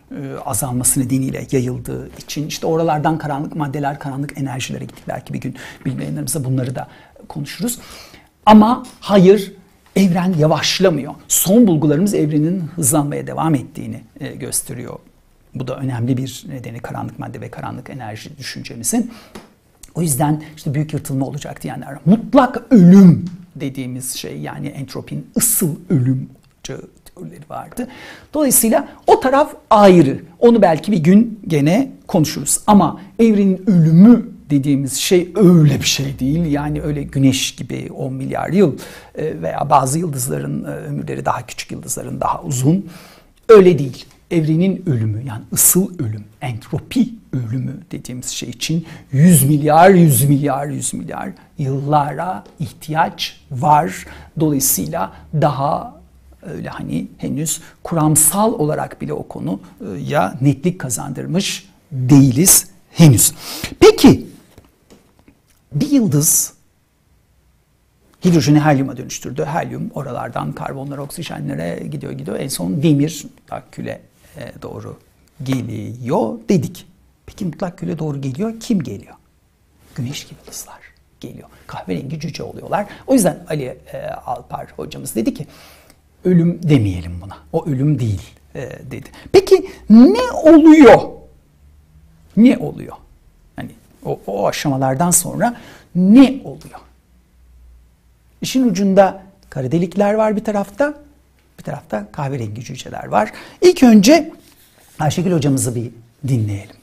azalması nedeniyle yayıldığı için işte oralardan karanlık maddeler, karanlık enerjilere gittik. Belki bir gün bilmeyenlerimize bunları da konuşuruz. Ama hayır evren yavaşlamıyor. Son bulgularımız evrenin hızlanmaya devam ettiğini gösteriyor. Bu da önemli bir nedeni karanlık madde ve karanlık enerji düşüncemizin. O yüzden işte büyük yırtılma olacak diyenler mutlak ölüm dediğimiz şey yani entropinin ısıl ölüm teorileri vardı. Dolayısıyla o taraf ayrı. Onu belki bir gün gene konuşuruz. Ama evrenin ölümü dediğimiz şey öyle bir şey değil. Yani öyle güneş gibi 10 milyar yıl e, veya bazı yıldızların e, ömürleri daha küçük yıldızların daha uzun. Öyle değil. Evrenin ölümü yani ısıl ölüm, entropi ölümü dediğimiz şey için 100 milyar, 100 milyar, 100 milyar yıllara ihtiyaç var. Dolayısıyla daha öyle hani henüz kuramsal olarak bile o konuya netlik kazandırmış değiliz henüz. Peki bir yıldız hidrojeni helyuma dönüştürdü. Helyum oralardan karbonlara, oksijenlere gidiyor gidiyor. En son demir küle doğru geliyor dedik. Peki mutlak küle doğru geliyor. Kim geliyor? Güneş gibi yıldızlar geliyor. Kahverengi cüce oluyorlar. O yüzden Ali e, Alpar hocamız dedi ki ölüm demeyelim buna. O ölüm değil e, dedi. Peki ne oluyor? Ne oluyor? Hani o, o aşamalardan sonra ne oluyor? İşin ucunda kara delikler var bir tarafta, bir tarafta kahverengi cüceler var. İlk önce Ayşegül hocamızı bir dinleyelim.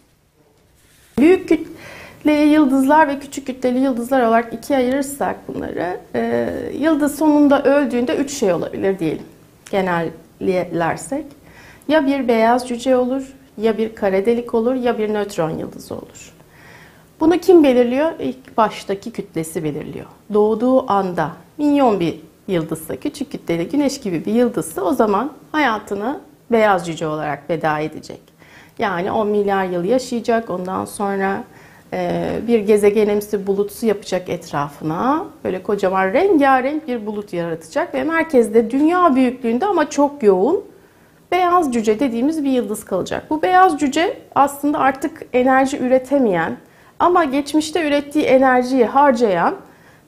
Büyük kütleli yıldızlar ve küçük kütleli yıldızlar olarak ikiye ayırırsak bunları, e, yıldız sonunda öldüğünde üç şey olabilir diyelim. Genellersek. Ya bir beyaz cüce olur, ya bir kara delik olur, ya bir nötron yıldızı olur. Bunu kim belirliyor? İlk baştaki kütlesi belirliyor. Doğduğu anda minyon bir yıldızsa, küçük kütleli güneş gibi bir yıldızsa o zaman hayatını beyaz cüce olarak veda edecek. Yani 10 milyar yıl yaşayacak. Ondan sonra e, bir gezegenimsi bulutsu yapacak etrafına. Böyle kocaman rengarenk bir bulut yaratacak ve merkezde dünya büyüklüğünde ama çok yoğun beyaz cüce dediğimiz bir yıldız kalacak. Bu beyaz cüce aslında artık enerji üretemeyen ama geçmişte ürettiği enerjiyi harcayan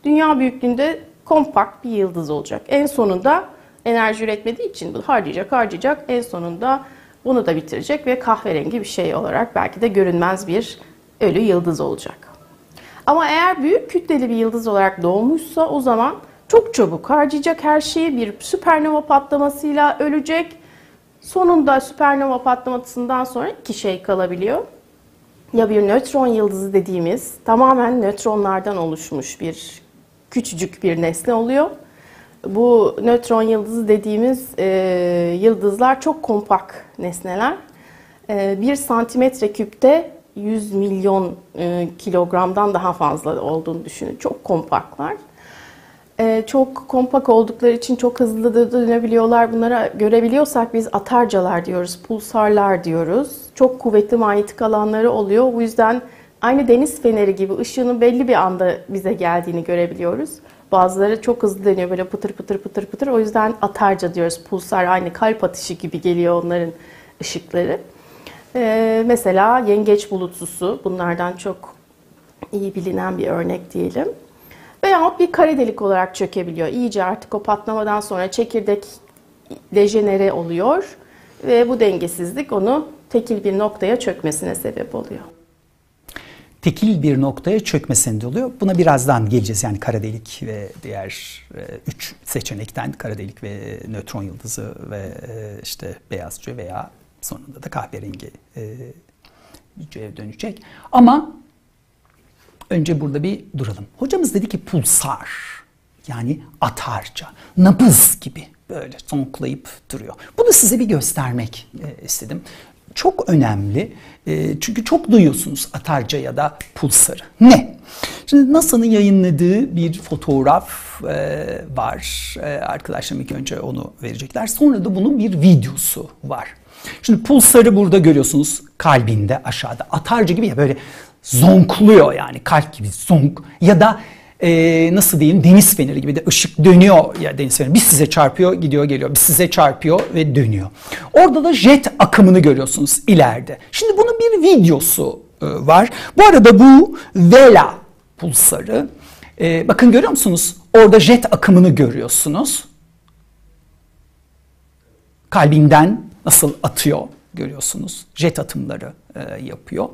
dünya büyüklüğünde kompakt bir yıldız olacak. En sonunda enerji üretmediği için harcayacak harcayacak en sonunda bunu da bitirecek ve kahverengi bir şey olarak belki de görünmez bir ölü yıldız olacak. Ama eğer büyük kütleli bir yıldız olarak doğmuşsa o zaman çok çabuk harcayacak her şeyi bir süpernova patlamasıyla ölecek. Sonunda süpernova patlamasından sonra iki şey kalabiliyor. Ya bir nötron yıldızı dediğimiz tamamen nötronlardan oluşmuş bir küçücük bir nesne oluyor. Bu nötron yıldızı dediğimiz e, yıldızlar çok kompak nesneler. E, 1 santimetre küpte 100 milyon e, kilogramdan daha fazla olduğunu düşünün. Çok kompaktlar. E, çok kompak oldukları için çok hızlı da dönebiliyorlar. Bunlara görebiliyorsak biz atarcalar diyoruz, pulsarlar diyoruz. Çok kuvvetli manyetik alanları oluyor. Bu yüzden aynı deniz feneri gibi ışığının belli bir anda bize geldiğini görebiliyoruz. Bazıları çok hızlı dönüyor böyle pıtır pıtır pıtır pıtır. O yüzden atarca diyoruz. Pulsar aynı kalp atışı gibi geliyor onların ışıkları. Ee, mesela yengeç bulutsusu bunlardan çok iyi bilinen bir örnek diyelim. Veyahut bir kare delik olarak çökebiliyor. İyice artık o patlamadan sonra çekirdek dejenere oluyor ve bu dengesizlik onu tekil bir noktaya çökmesine sebep oluyor tekil bir noktaya çökmesinde oluyor. Buna birazdan geleceğiz yani kara delik ve diğer e, üç seçenekten kara delik ve nötron yıldızı ve e, işte beyazcı veya sonunda da kahverengi e, dönecek. Ama önce burada bir duralım. Hocamız dedi ki pulsar yani atarca, nabız gibi böyle zonklayıp duruyor. Bunu size bir göstermek e, istedim çok önemli. E, çünkü çok duyuyorsunuz atarca ya da pulsarı. Ne? Şimdi NASA'nın yayınladığı bir fotoğraf e, var. E, arkadaşlarım ilk önce onu verecekler. Sonra da bunun bir videosu var. Şimdi pulsarı burada görüyorsunuz kalbinde aşağıda. Atarca gibi ya böyle zonkluyor yani kalp gibi zonk. Ya da e, nasıl diyeyim deniz feneri gibi de ışık dönüyor ya deniz feneri. Bir size çarpıyor gidiyor geliyor. Bir size çarpıyor ve dönüyor. Orada da jet akımını görüyorsunuz ileride. Şimdi bunun bir videosu e, var. Bu arada bu Vela pulsarı. E, bakın görüyor musunuz? Orada jet akımını görüyorsunuz. Kalbinden nasıl atıyor görüyorsunuz. Jet atımları e, yapıyor.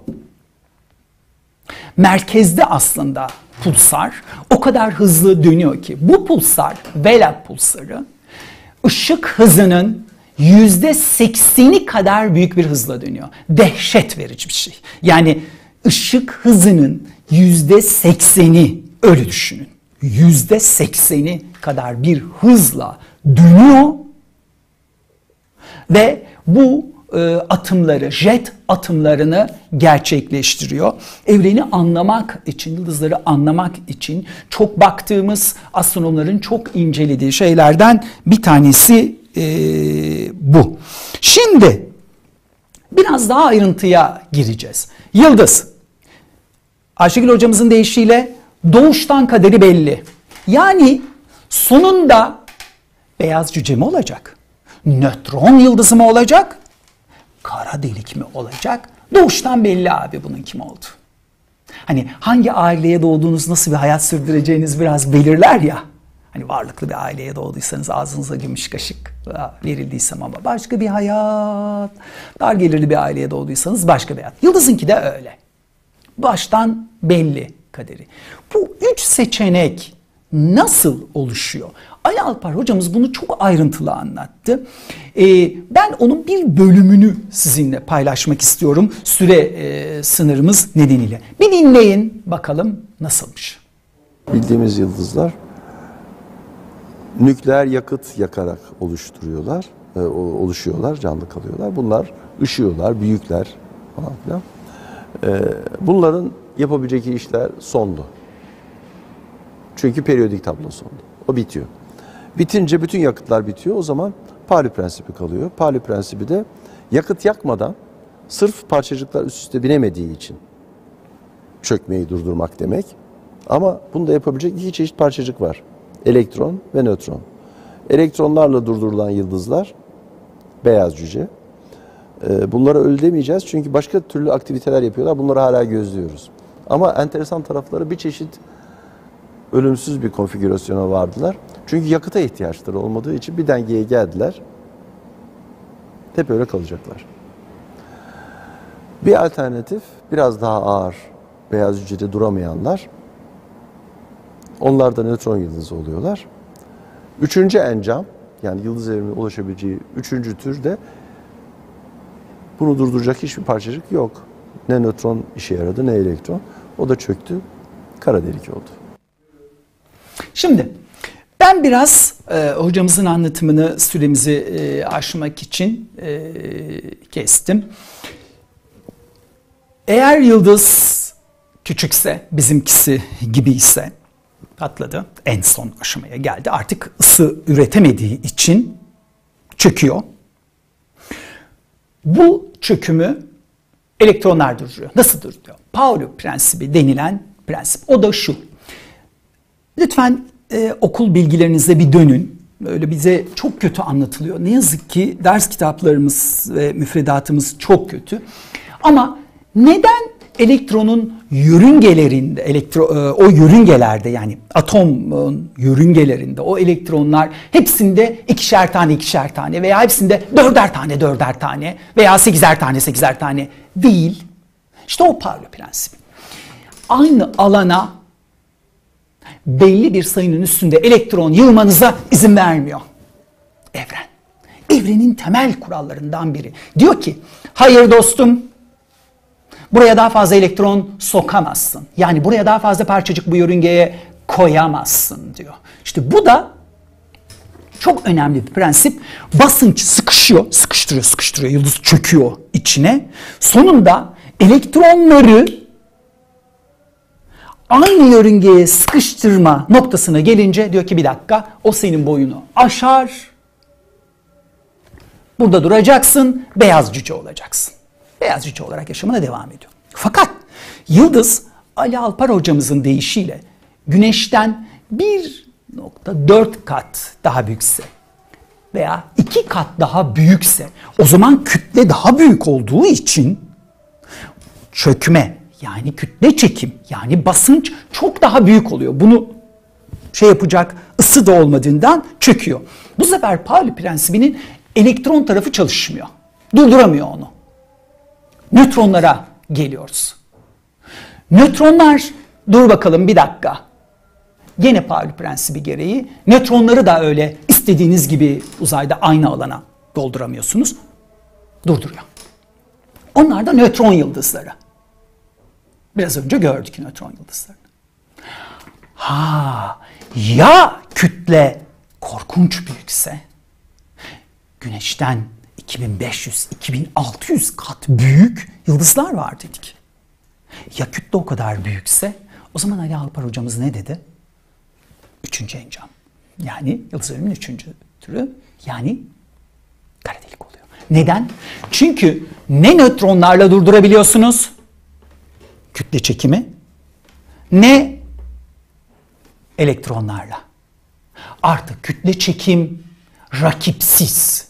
Merkezde aslında pulsar o kadar hızlı dönüyor ki bu pulsar Vela pulsarı ışık hızının yüzde sekseni kadar büyük bir hızla dönüyor. Dehşet verici bir şey. Yani ışık hızının yüzde sekseni öyle düşünün. Yüzde sekseni kadar bir hızla dönüyor ve bu atımları, jet atımlarını gerçekleştiriyor. Evreni anlamak için, yıldızları anlamak için çok baktığımız astronomların çok incelediği şeylerden bir tanesi e, bu. Şimdi biraz daha ayrıntıya gireceğiz. Yıldız. Ayşegül hocamızın deyişiyle doğuştan kaderi belli. Yani sonunda beyaz cüce mi olacak? Nötron yıldızı mı olacak? Kara delik mi olacak? Doğuştan belli abi bunun kim oldu. Hani hangi aileye doğduğunuz, nasıl bir hayat sürdüreceğiniz biraz belirler ya. Hani varlıklı bir aileye doğduysanız ağzınıza gümüş kaşık verildiysem ama başka bir hayat. Dar gelirli bir aileye doğduysanız başka bir hayat. Yıldızınki de öyle. Baştan belli kaderi. Bu üç seçenek nasıl oluşuyor? Ali Alpar hocamız bunu çok ayrıntılı anlattı. Ee, ben onun bir bölümünü sizinle paylaşmak istiyorum süre e, sınırımız nedeniyle. Bir dinleyin bakalım nasılmış. Bildiğimiz yıldızlar nükleer yakıt yakarak oluşturuyorlar, e, oluşuyorlar, canlı kalıyorlar. Bunlar ışıyorlar, büyükler falan filan. E, bunların yapabilecek işler sondu. Çünkü periyodik tablo sondu. O bitiyor. Bitince bütün yakıtlar bitiyor. O zaman Pauli prensibi kalıyor. Pauli prensibi de yakıt yakmadan sırf parçacıklar üst üste binemediği için çökmeyi durdurmak demek. Ama bunu da yapabilecek iki çeşit parçacık var. Elektron ve nötron. Elektronlarla durdurulan yıldızlar beyaz cüce. Ee, bunlara öyle demeyeceğiz çünkü başka türlü aktiviteler yapıyorlar. Bunları hala gözlüyoruz. Ama enteresan tarafları bir çeşit ölümsüz bir konfigürasyona vardılar. Çünkü yakıta ihtiyaçları olmadığı için bir dengeye geldiler. Hep öyle kalacaklar. Bir alternatif biraz daha ağır beyaz hücrede duramayanlar onlar da nötron yıldızı oluyorlar. Üçüncü encam yani yıldız evrimine ulaşabileceği üçüncü tür de bunu durduracak hiçbir parçacık yok. Ne nötron işe yaradı ne elektron. O da çöktü. Kara delik oldu. Şimdi ben biraz e, hocamızın anlatımını süremizi e, aşmak için e, kestim. Eğer yıldız küçükse, bizimkisi gibi ise patladı. En son aşamaya geldi. Artık ısı üretemediği için çöküyor. Bu çökümü elektronlar durduruyor. Nasıl durduruyor? Pauli prensibi denilen prensip. O da şu. Lütfen e, okul bilgilerinize bir dönün. Böyle bize çok kötü anlatılıyor. Ne yazık ki ders kitaplarımız ve müfredatımız çok kötü. Ama neden elektronun yörüngelerinde, elektro, e, o yörüngelerde yani atomun yörüngelerinde o elektronlar hepsinde ikişer tane ikişer tane veya hepsinde dörder tane dörder tane veya sekizer tane sekizer tane değil. İşte o Pauli prensibi. Aynı alana belli bir sayının üstünde elektron yığmanıza izin vermiyor. Evren. Evrenin temel kurallarından biri. Diyor ki hayır dostum buraya daha fazla elektron sokamazsın. Yani buraya daha fazla parçacık bu yörüngeye koyamazsın diyor. İşte bu da çok önemli bir prensip. Basınç sıkışıyor, sıkıştırıyor, sıkıştırıyor. Yıldız çöküyor içine. Sonunda elektronları aynı yörüngeye sıkıştırma noktasına gelince diyor ki bir dakika o senin boyunu aşar. Burada duracaksın, beyaz cüce olacaksın. Beyaz cüce olarak yaşamına devam ediyor. Fakat yıldız Ali Alpar hocamızın deyişiyle güneşten 1.4 kat daha büyükse veya 2 kat daha büyükse o zaman kütle daha büyük olduğu için çökme yani kütle çekim yani basınç çok daha büyük oluyor. Bunu şey yapacak ısı da olmadığından çöküyor. Bu sefer Pauli prensibinin elektron tarafı çalışmıyor. Durduramıyor onu. Nötronlara geliyoruz. Nötronlar dur bakalım bir dakika. Gene Pauli prensibi gereği nötronları da öyle istediğiniz gibi uzayda aynı alana dolduramıyorsunuz. Durduruyor. Onlar da nötron yıldızları. Biraz önce gördük nötron yıldızlarını. Ha, ya kütle korkunç büyükse, güneşten 2500, 2600 kat büyük yıldızlar var dedik. Ya kütle o kadar büyükse o zaman Ali Alpar hocamız ne dedi? Üçüncü encam. Yani yıldız ölümünün üçüncü türü. Yani kara delik oluyor. Neden? Çünkü ne nötronlarla durdurabiliyorsunuz? Kütle çekimi. Ne elektronlarla. Artık kütle çekim rakipsiz.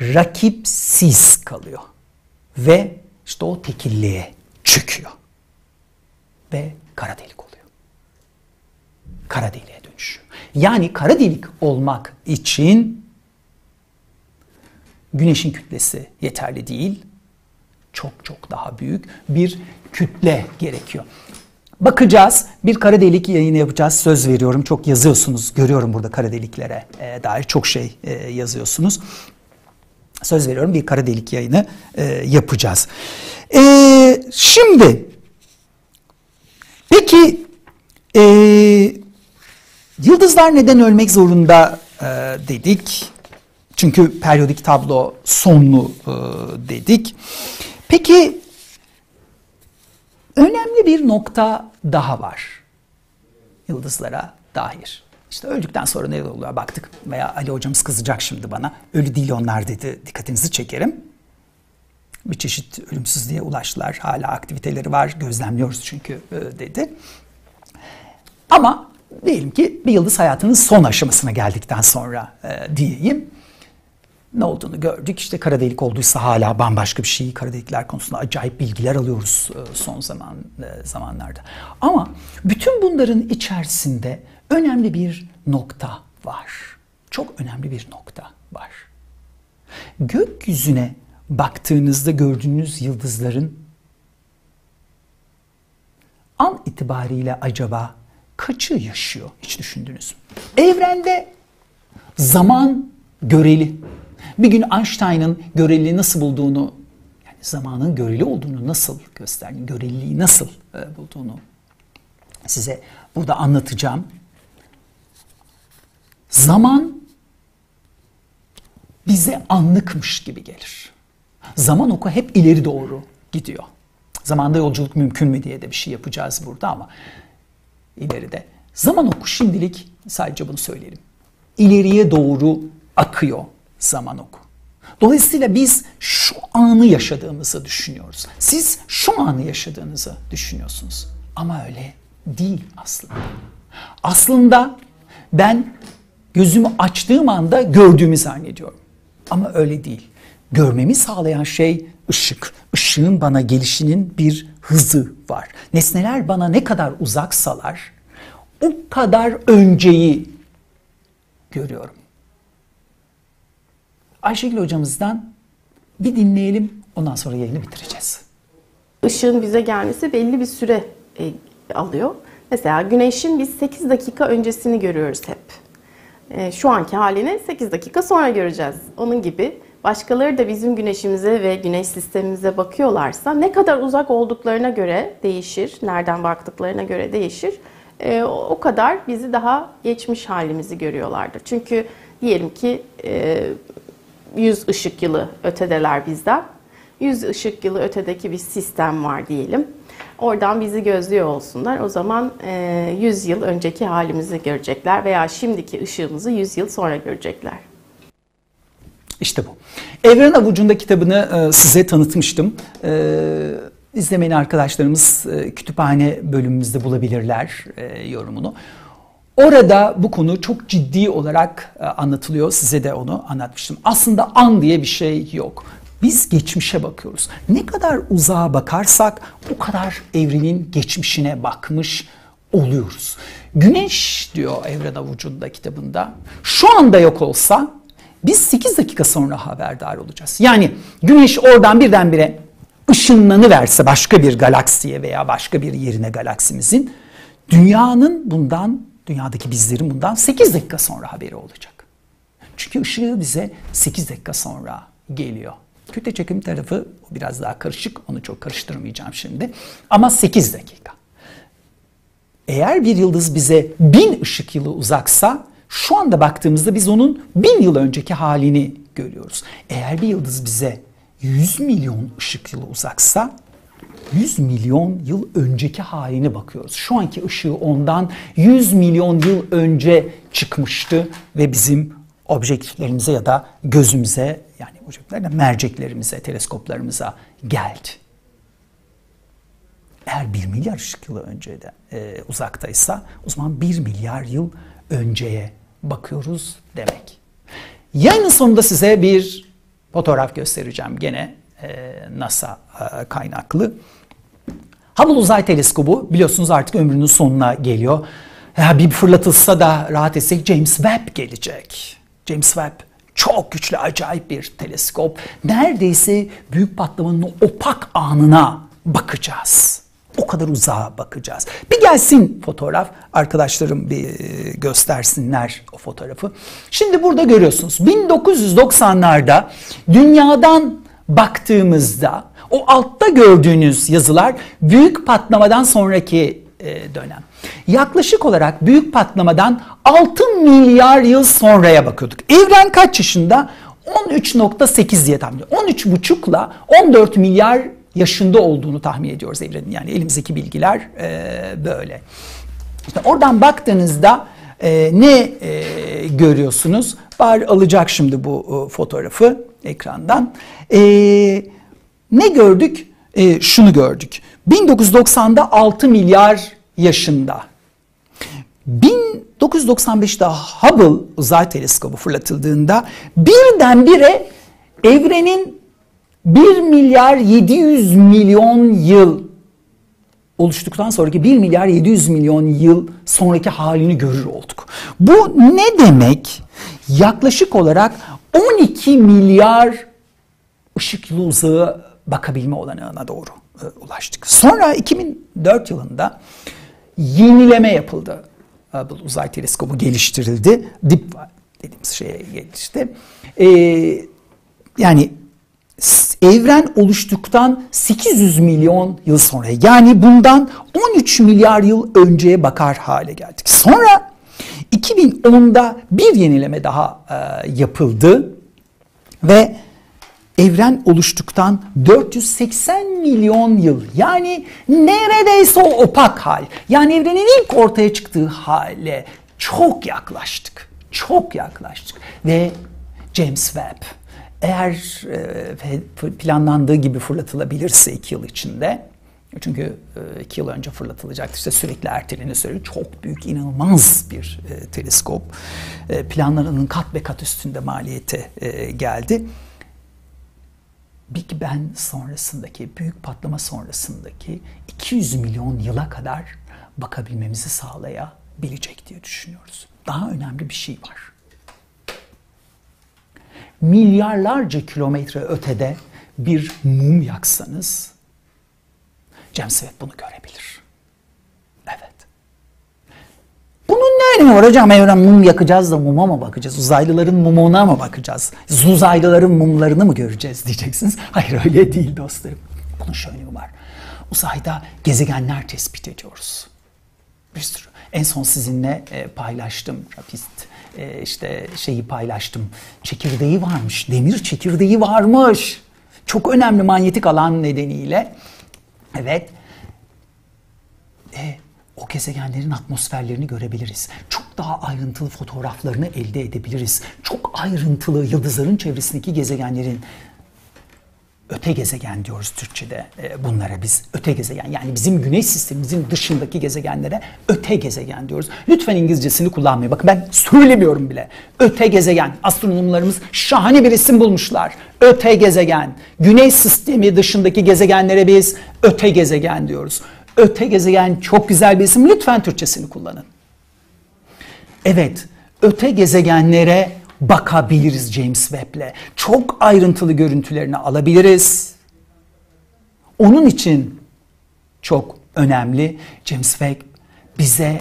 Rakipsiz kalıyor. Ve işte o tekilliğe çöküyor. Ve kara delik oluyor. Kara deliğe dönüşüyor. Yani kara delik olmak için güneşin kütlesi yeterli değil. Çok çok daha büyük bir kütle gerekiyor. Bakacağız. Bir kara delik yayını yapacağız. Söz veriyorum. Çok yazıyorsunuz. Görüyorum burada kara deliklere e, dair çok şey e, yazıyorsunuz. Söz veriyorum bir kara delik yayını e, yapacağız. E, şimdi peki e, yıldızlar neden ölmek zorunda e, dedik? Çünkü periyodik tablo sonlu e, dedik. Peki önemli bir nokta daha var yıldızlara dair. İşte öldükten sonra ne oluyor baktık veya Ali hocamız kızacak şimdi bana. Ölü değil onlar dedi dikkatinizi çekerim. Bir çeşit ölümsüzlüğe ulaştılar. Hala aktiviteleri var gözlemliyoruz çünkü e, dedi. Ama diyelim ki bir yıldız hayatının son aşamasına geldikten sonra e, diyeyim ne olduğunu gördük. İşte kara delik olduysa hala bambaşka bir şey. Kara delikler konusunda acayip bilgiler alıyoruz e, son zaman e, zamanlarda. Ama bütün bunların içerisinde önemli bir nokta var. Çok önemli bir nokta var. Gökyüzüne baktığınızda gördüğünüz yıldızların an itibariyle acaba kaçı yaşıyor hiç düşündünüz mü? Evrende zaman göreli. Bir gün Einstein'ın göreliliği nasıl bulduğunu, yani zamanın göreli olduğunu nasıl gösterdiğini, göreliliği nasıl e, bulduğunu size burada anlatacağım. Zaman bize anlıkmış gibi gelir. Zaman oku hep ileri doğru gidiyor. Zamanda yolculuk mümkün mü diye de bir şey yapacağız burada ama ileride. Zaman oku şimdilik sadece bunu söyleyelim. İleriye doğru akıyor zaman oku. Dolayısıyla biz şu anı yaşadığımızı düşünüyoruz. Siz şu anı yaşadığınızı düşünüyorsunuz. Ama öyle değil aslında. Aslında ben gözümü açtığım anda gördüğümü zannediyorum. Ama öyle değil. Görmemi sağlayan şey ışık. Işığın bana gelişinin bir hızı var. Nesneler bana ne kadar uzaksalar o kadar önceyi görüyorum. Ayşegül hocamızdan bir dinleyelim ondan sonra yayını bitireceğiz. Işığın bize gelmesi belli bir süre e, alıyor. Mesela güneşin biz 8 dakika öncesini görüyoruz hep. E, şu anki halini 8 dakika sonra göreceğiz. Onun gibi başkaları da bizim güneşimize ve güneş sistemimize bakıyorlarsa ne kadar uzak olduklarına göre değişir, nereden baktıklarına göre değişir. E, o kadar bizi daha geçmiş halimizi görüyorlardır. Çünkü diyelim ki 100 ışık yılı ötedeler bizden. 100 ışık yılı ötedeki bir sistem var diyelim. Oradan bizi gözlüyor olsunlar. O zaman 100 yıl önceki halimizi görecekler veya şimdiki ışığımızı 100 yıl sonra görecekler. İşte bu. Evren Avucu'nda kitabını size tanıtmıştım. İzlemeyen arkadaşlarımız kütüphane bölümümüzde bulabilirler yorumunu. Orada bu konu çok ciddi olarak anlatılıyor. Size de onu anlatmıştım. Aslında an diye bir şey yok. Biz geçmişe bakıyoruz. Ne kadar uzağa bakarsak o kadar evrenin geçmişine bakmış oluyoruz. Güneş diyor Evren Avucu'nda kitabında. Şu anda yok olsa biz 8 dakika sonra haberdar olacağız. Yani güneş oradan birdenbire ışınlanıverse başka bir galaksiye veya başka bir yerine galaksimizin dünyanın bundan dünyadaki bizlerin bundan 8 dakika sonra haberi olacak. Çünkü ışığı bize 8 dakika sonra geliyor. Kütle çekim tarafı biraz daha karışık. Onu çok karıştırmayacağım şimdi. Ama 8 dakika. Eğer bir yıldız bize bin ışık yılı uzaksa şu anda baktığımızda biz onun bin yıl önceki halini görüyoruz. Eğer bir yıldız bize 100 milyon ışık yılı uzaksa 100 milyon yıl önceki haline bakıyoruz. Şu anki ışığı ondan 100 milyon yıl önce çıkmıştı ve bizim objektiflerimize ya da gözümüze yani objektiflerle merceklerimize, teleskoplarımıza geldi. Eğer 1 milyar ışık yılı önce de e, uzaktaysa o zaman 1 milyar yıl önceye bakıyoruz demek. Yayının sonunda size bir fotoğraf göstereceğim gene e, NASA e, kaynaklı. Hubble Uzay Teleskobu biliyorsunuz artık ömrünün sonuna geliyor. Bir fırlatılsa da rahat etsek James Webb gelecek. James Webb çok güçlü, acayip bir teleskop. Neredeyse büyük patlamanın opak anına bakacağız. O kadar uzağa bakacağız. Bir gelsin fotoğraf. Arkadaşlarım bir göstersinler o fotoğrafı. Şimdi burada görüyorsunuz. 1990'larda dünyadan baktığımızda o altta gördüğünüz yazılar büyük patlamadan sonraki e, dönem. Yaklaşık olarak büyük patlamadan 6 milyar yıl sonraya bakıyorduk. Evren kaç yaşında? 13.8 diye tahmin ediyorum. 13.5 ile 14 milyar yaşında olduğunu tahmin ediyoruz evrenin. Yani elimizdeki bilgiler e, böyle. İşte oradan baktığınızda e, ne görüyorsunuz? Bari alacak şimdi bu fotoğrafı ekrandan. E, ne gördük? E, şunu gördük. 1990'da 6 milyar yaşında. 1995'te Hubble uzay teleskobu fırlatıldığında birdenbire evrenin 1 milyar 700 milyon yıl oluştuktan sonraki 1 milyar 700 milyon yıl sonraki halini görür olduk. Bu ne demek? Yaklaşık olarak 12 milyar ışık yılı uzağı bakabilme olanağına doğru e, ulaştık. Sonra 2004 yılında yenileme yapıldı. Hubble Uzay Teleskobu geliştirildi. Deep dediğimiz şeye gelişti. Ee, yani evren oluştuktan 800 milyon yıl sonra yani bundan 13 milyar yıl önceye bakar hale geldik. Sonra 2010'da bir yenileme daha e, yapıldı ve evren oluştuktan 480 milyon yıl yani neredeyse o opak hal yani evrenin ilk ortaya çıktığı hale çok yaklaştık. Çok yaklaştık ve James Webb eğer e, planlandığı gibi fırlatılabilirse iki yıl içinde çünkü e, iki yıl önce fırlatılacaktı işte sürekli erteleniyor söylüyor. Çok büyük, inanılmaz bir e, teleskop. E, planlarının kat be kat üstünde maliyete e, geldi. Big Bang sonrasındaki, büyük patlama sonrasındaki 200 milyon yıla kadar bakabilmemizi sağlayabilecek diye düşünüyoruz. Daha önemli bir şey var. Milyarlarca kilometre ötede bir mum yaksanız James Webb bunu görebilir. Evet. Bunun ne var hocam? Evren mum yakacağız da muma mı bakacağız? Uzaylıların mumuna mı bakacağız? Uzaylıların mumlarını mı göreceğiz diyeceksiniz. Hayır öyle değil dostlarım. Bunun önemi var. Uzayda gezegenler tespit ediyoruz. Bir sürü. En son sizinle e, paylaştım. Rapist e, işte şeyi paylaştım. Çekirdeği varmış. Demir çekirdeği varmış. Çok önemli manyetik alan nedeniyle. Evet. E, o gezegenlerin atmosferlerini görebiliriz. Çok daha ayrıntılı fotoğraflarını elde edebiliriz. Çok ayrıntılı yıldızların çevresindeki gezegenlerin öte gezegen diyoruz Türkçe'de e, bunlara biz öte gezegen yani bizim güneş sistemimizin dışındaki gezegenlere öte gezegen diyoruz. Lütfen İngilizcesini kullanmayın. Bakın ben söylemiyorum bile. Öte gezegen. Astronomlarımız şahane bir isim bulmuşlar. Öte gezegen. Güneş sistemi dışındaki gezegenlere biz öte gezegen diyoruz. Öte gezegen çok güzel bir isim. Lütfen Türkçesini kullanın. Evet, öte gezegenlere bakabiliriz James Webb'le. Çok ayrıntılı görüntülerini alabiliriz. Onun için çok önemli James Webb bize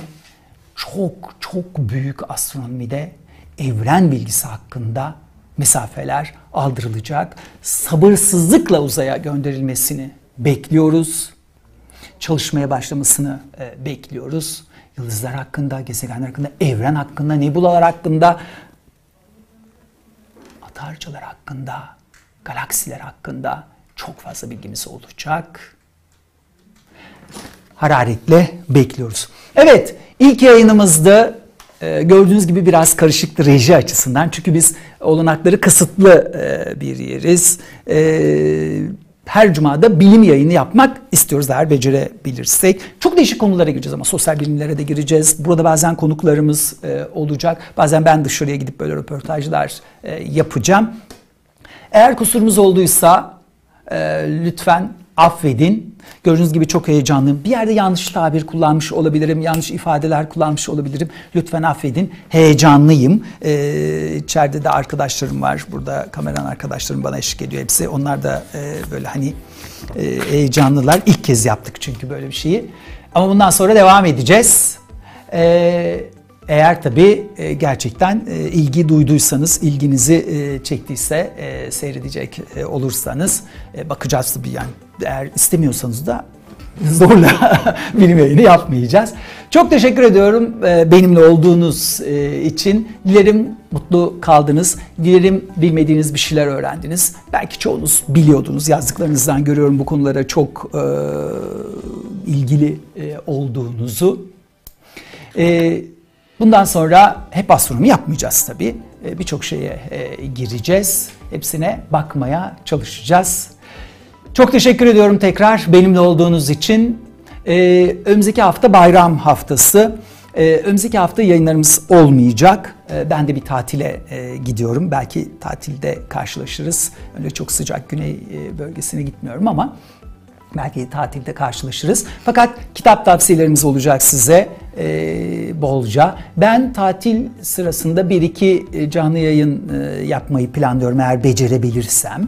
çok çok büyük astronomide evren bilgisi hakkında mesafeler aldırılacak. Sabırsızlıkla uzaya gönderilmesini bekliyoruz. Çalışmaya başlamasını e, bekliyoruz. Yıldızlar hakkında, gezegenler hakkında, evren hakkında, nebulalar hakkında parçalar hakkında, galaksiler hakkında çok fazla bilgimiz olacak. Hararetle bekliyoruz. Evet, ilk yayınımızda e, gördüğünüz gibi biraz karışıktı reji açısından. Çünkü biz olanakları kısıtlı e, bir yeriz. E, her cumada bilim yayını yapmak istiyoruz eğer becerebilirsek. Çok değişik konulara gireceğiz ama sosyal bilimlere de gireceğiz. Burada bazen konuklarımız e, olacak. Bazen ben dışarıya gidip böyle röportajlar e, yapacağım. Eğer kusurumuz olduysa e, lütfen affedin. Gördüğünüz gibi çok heyecanlıyım. Bir yerde yanlış tabir kullanmış olabilirim, yanlış ifadeler kullanmış olabilirim. Lütfen affedin. Heyecanlıyım. Ee, içeride de arkadaşlarım var. Burada kameran arkadaşlarım bana eşlik ediyor hepsi. Onlar da e, böyle hani e, heyecanlılar. İlk kez yaptık çünkü böyle bir şeyi. Ama bundan sonra devam edeceğiz. Ee, eğer tabii e, gerçekten e, ilgi duyduysanız, ilginizi e, çektiyse, seyredecek olursanız bakacağız tabii yani. Eğer istemiyorsanız da zorla bilim yayını yapmayacağız. Çok teşekkür ediyorum benimle olduğunuz için. Dilerim mutlu kaldınız. Dilerim bilmediğiniz bir şeyler öğrendiniz. Belki çoğunuz biliyordunuz. Yazdıklarınızdan görüyorum bu konulara çok ilgili olduğunuzu. Bundan sonra hep astronomi yapmayacağız tabii. Ee, birçok şeye e, gireceğiz. Hepsine bakmaya çalışacağız. Çok teşekkür ediyorum tekrar benimle olduğunuz için. Ee, önümüzdeki hafta bayram haftası. Ee, önümüzdeki hafta yayınlarımız olmayacak. Ben de bir tatile e, gidiyorum. Belki tatilde karşılaşırız. Öyle çok sıcak güney e, bölgesine gitmiyorum ama Belki tatilde karşılaşırız. Fakat kitap tavsiyelerimiz olacak size e, bolca. Ben tatil sırasında bir iki e, canlı yayın e, yapmayı planlıyorum eğer becerebilirsem.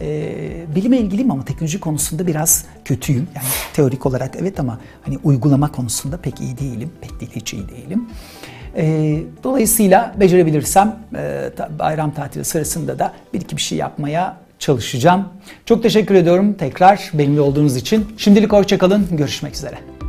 E, bilime ilgiliyim ama teknoloji konusunda biraz kötüyüm. Yani teorik olarak evet ama hani uygulama konusunda pek iyi değilim. Pek değil hiç iyi değilim. E, dolayısıyla becerebilirsem e, bayram tatili sırasında da bir iki bir şey yapmaya çalışacağım. Çok teşekkür ediyorum tekrar benimle olduğunuz için. Şimdilik hoşçakalın. Görüşmek üzere.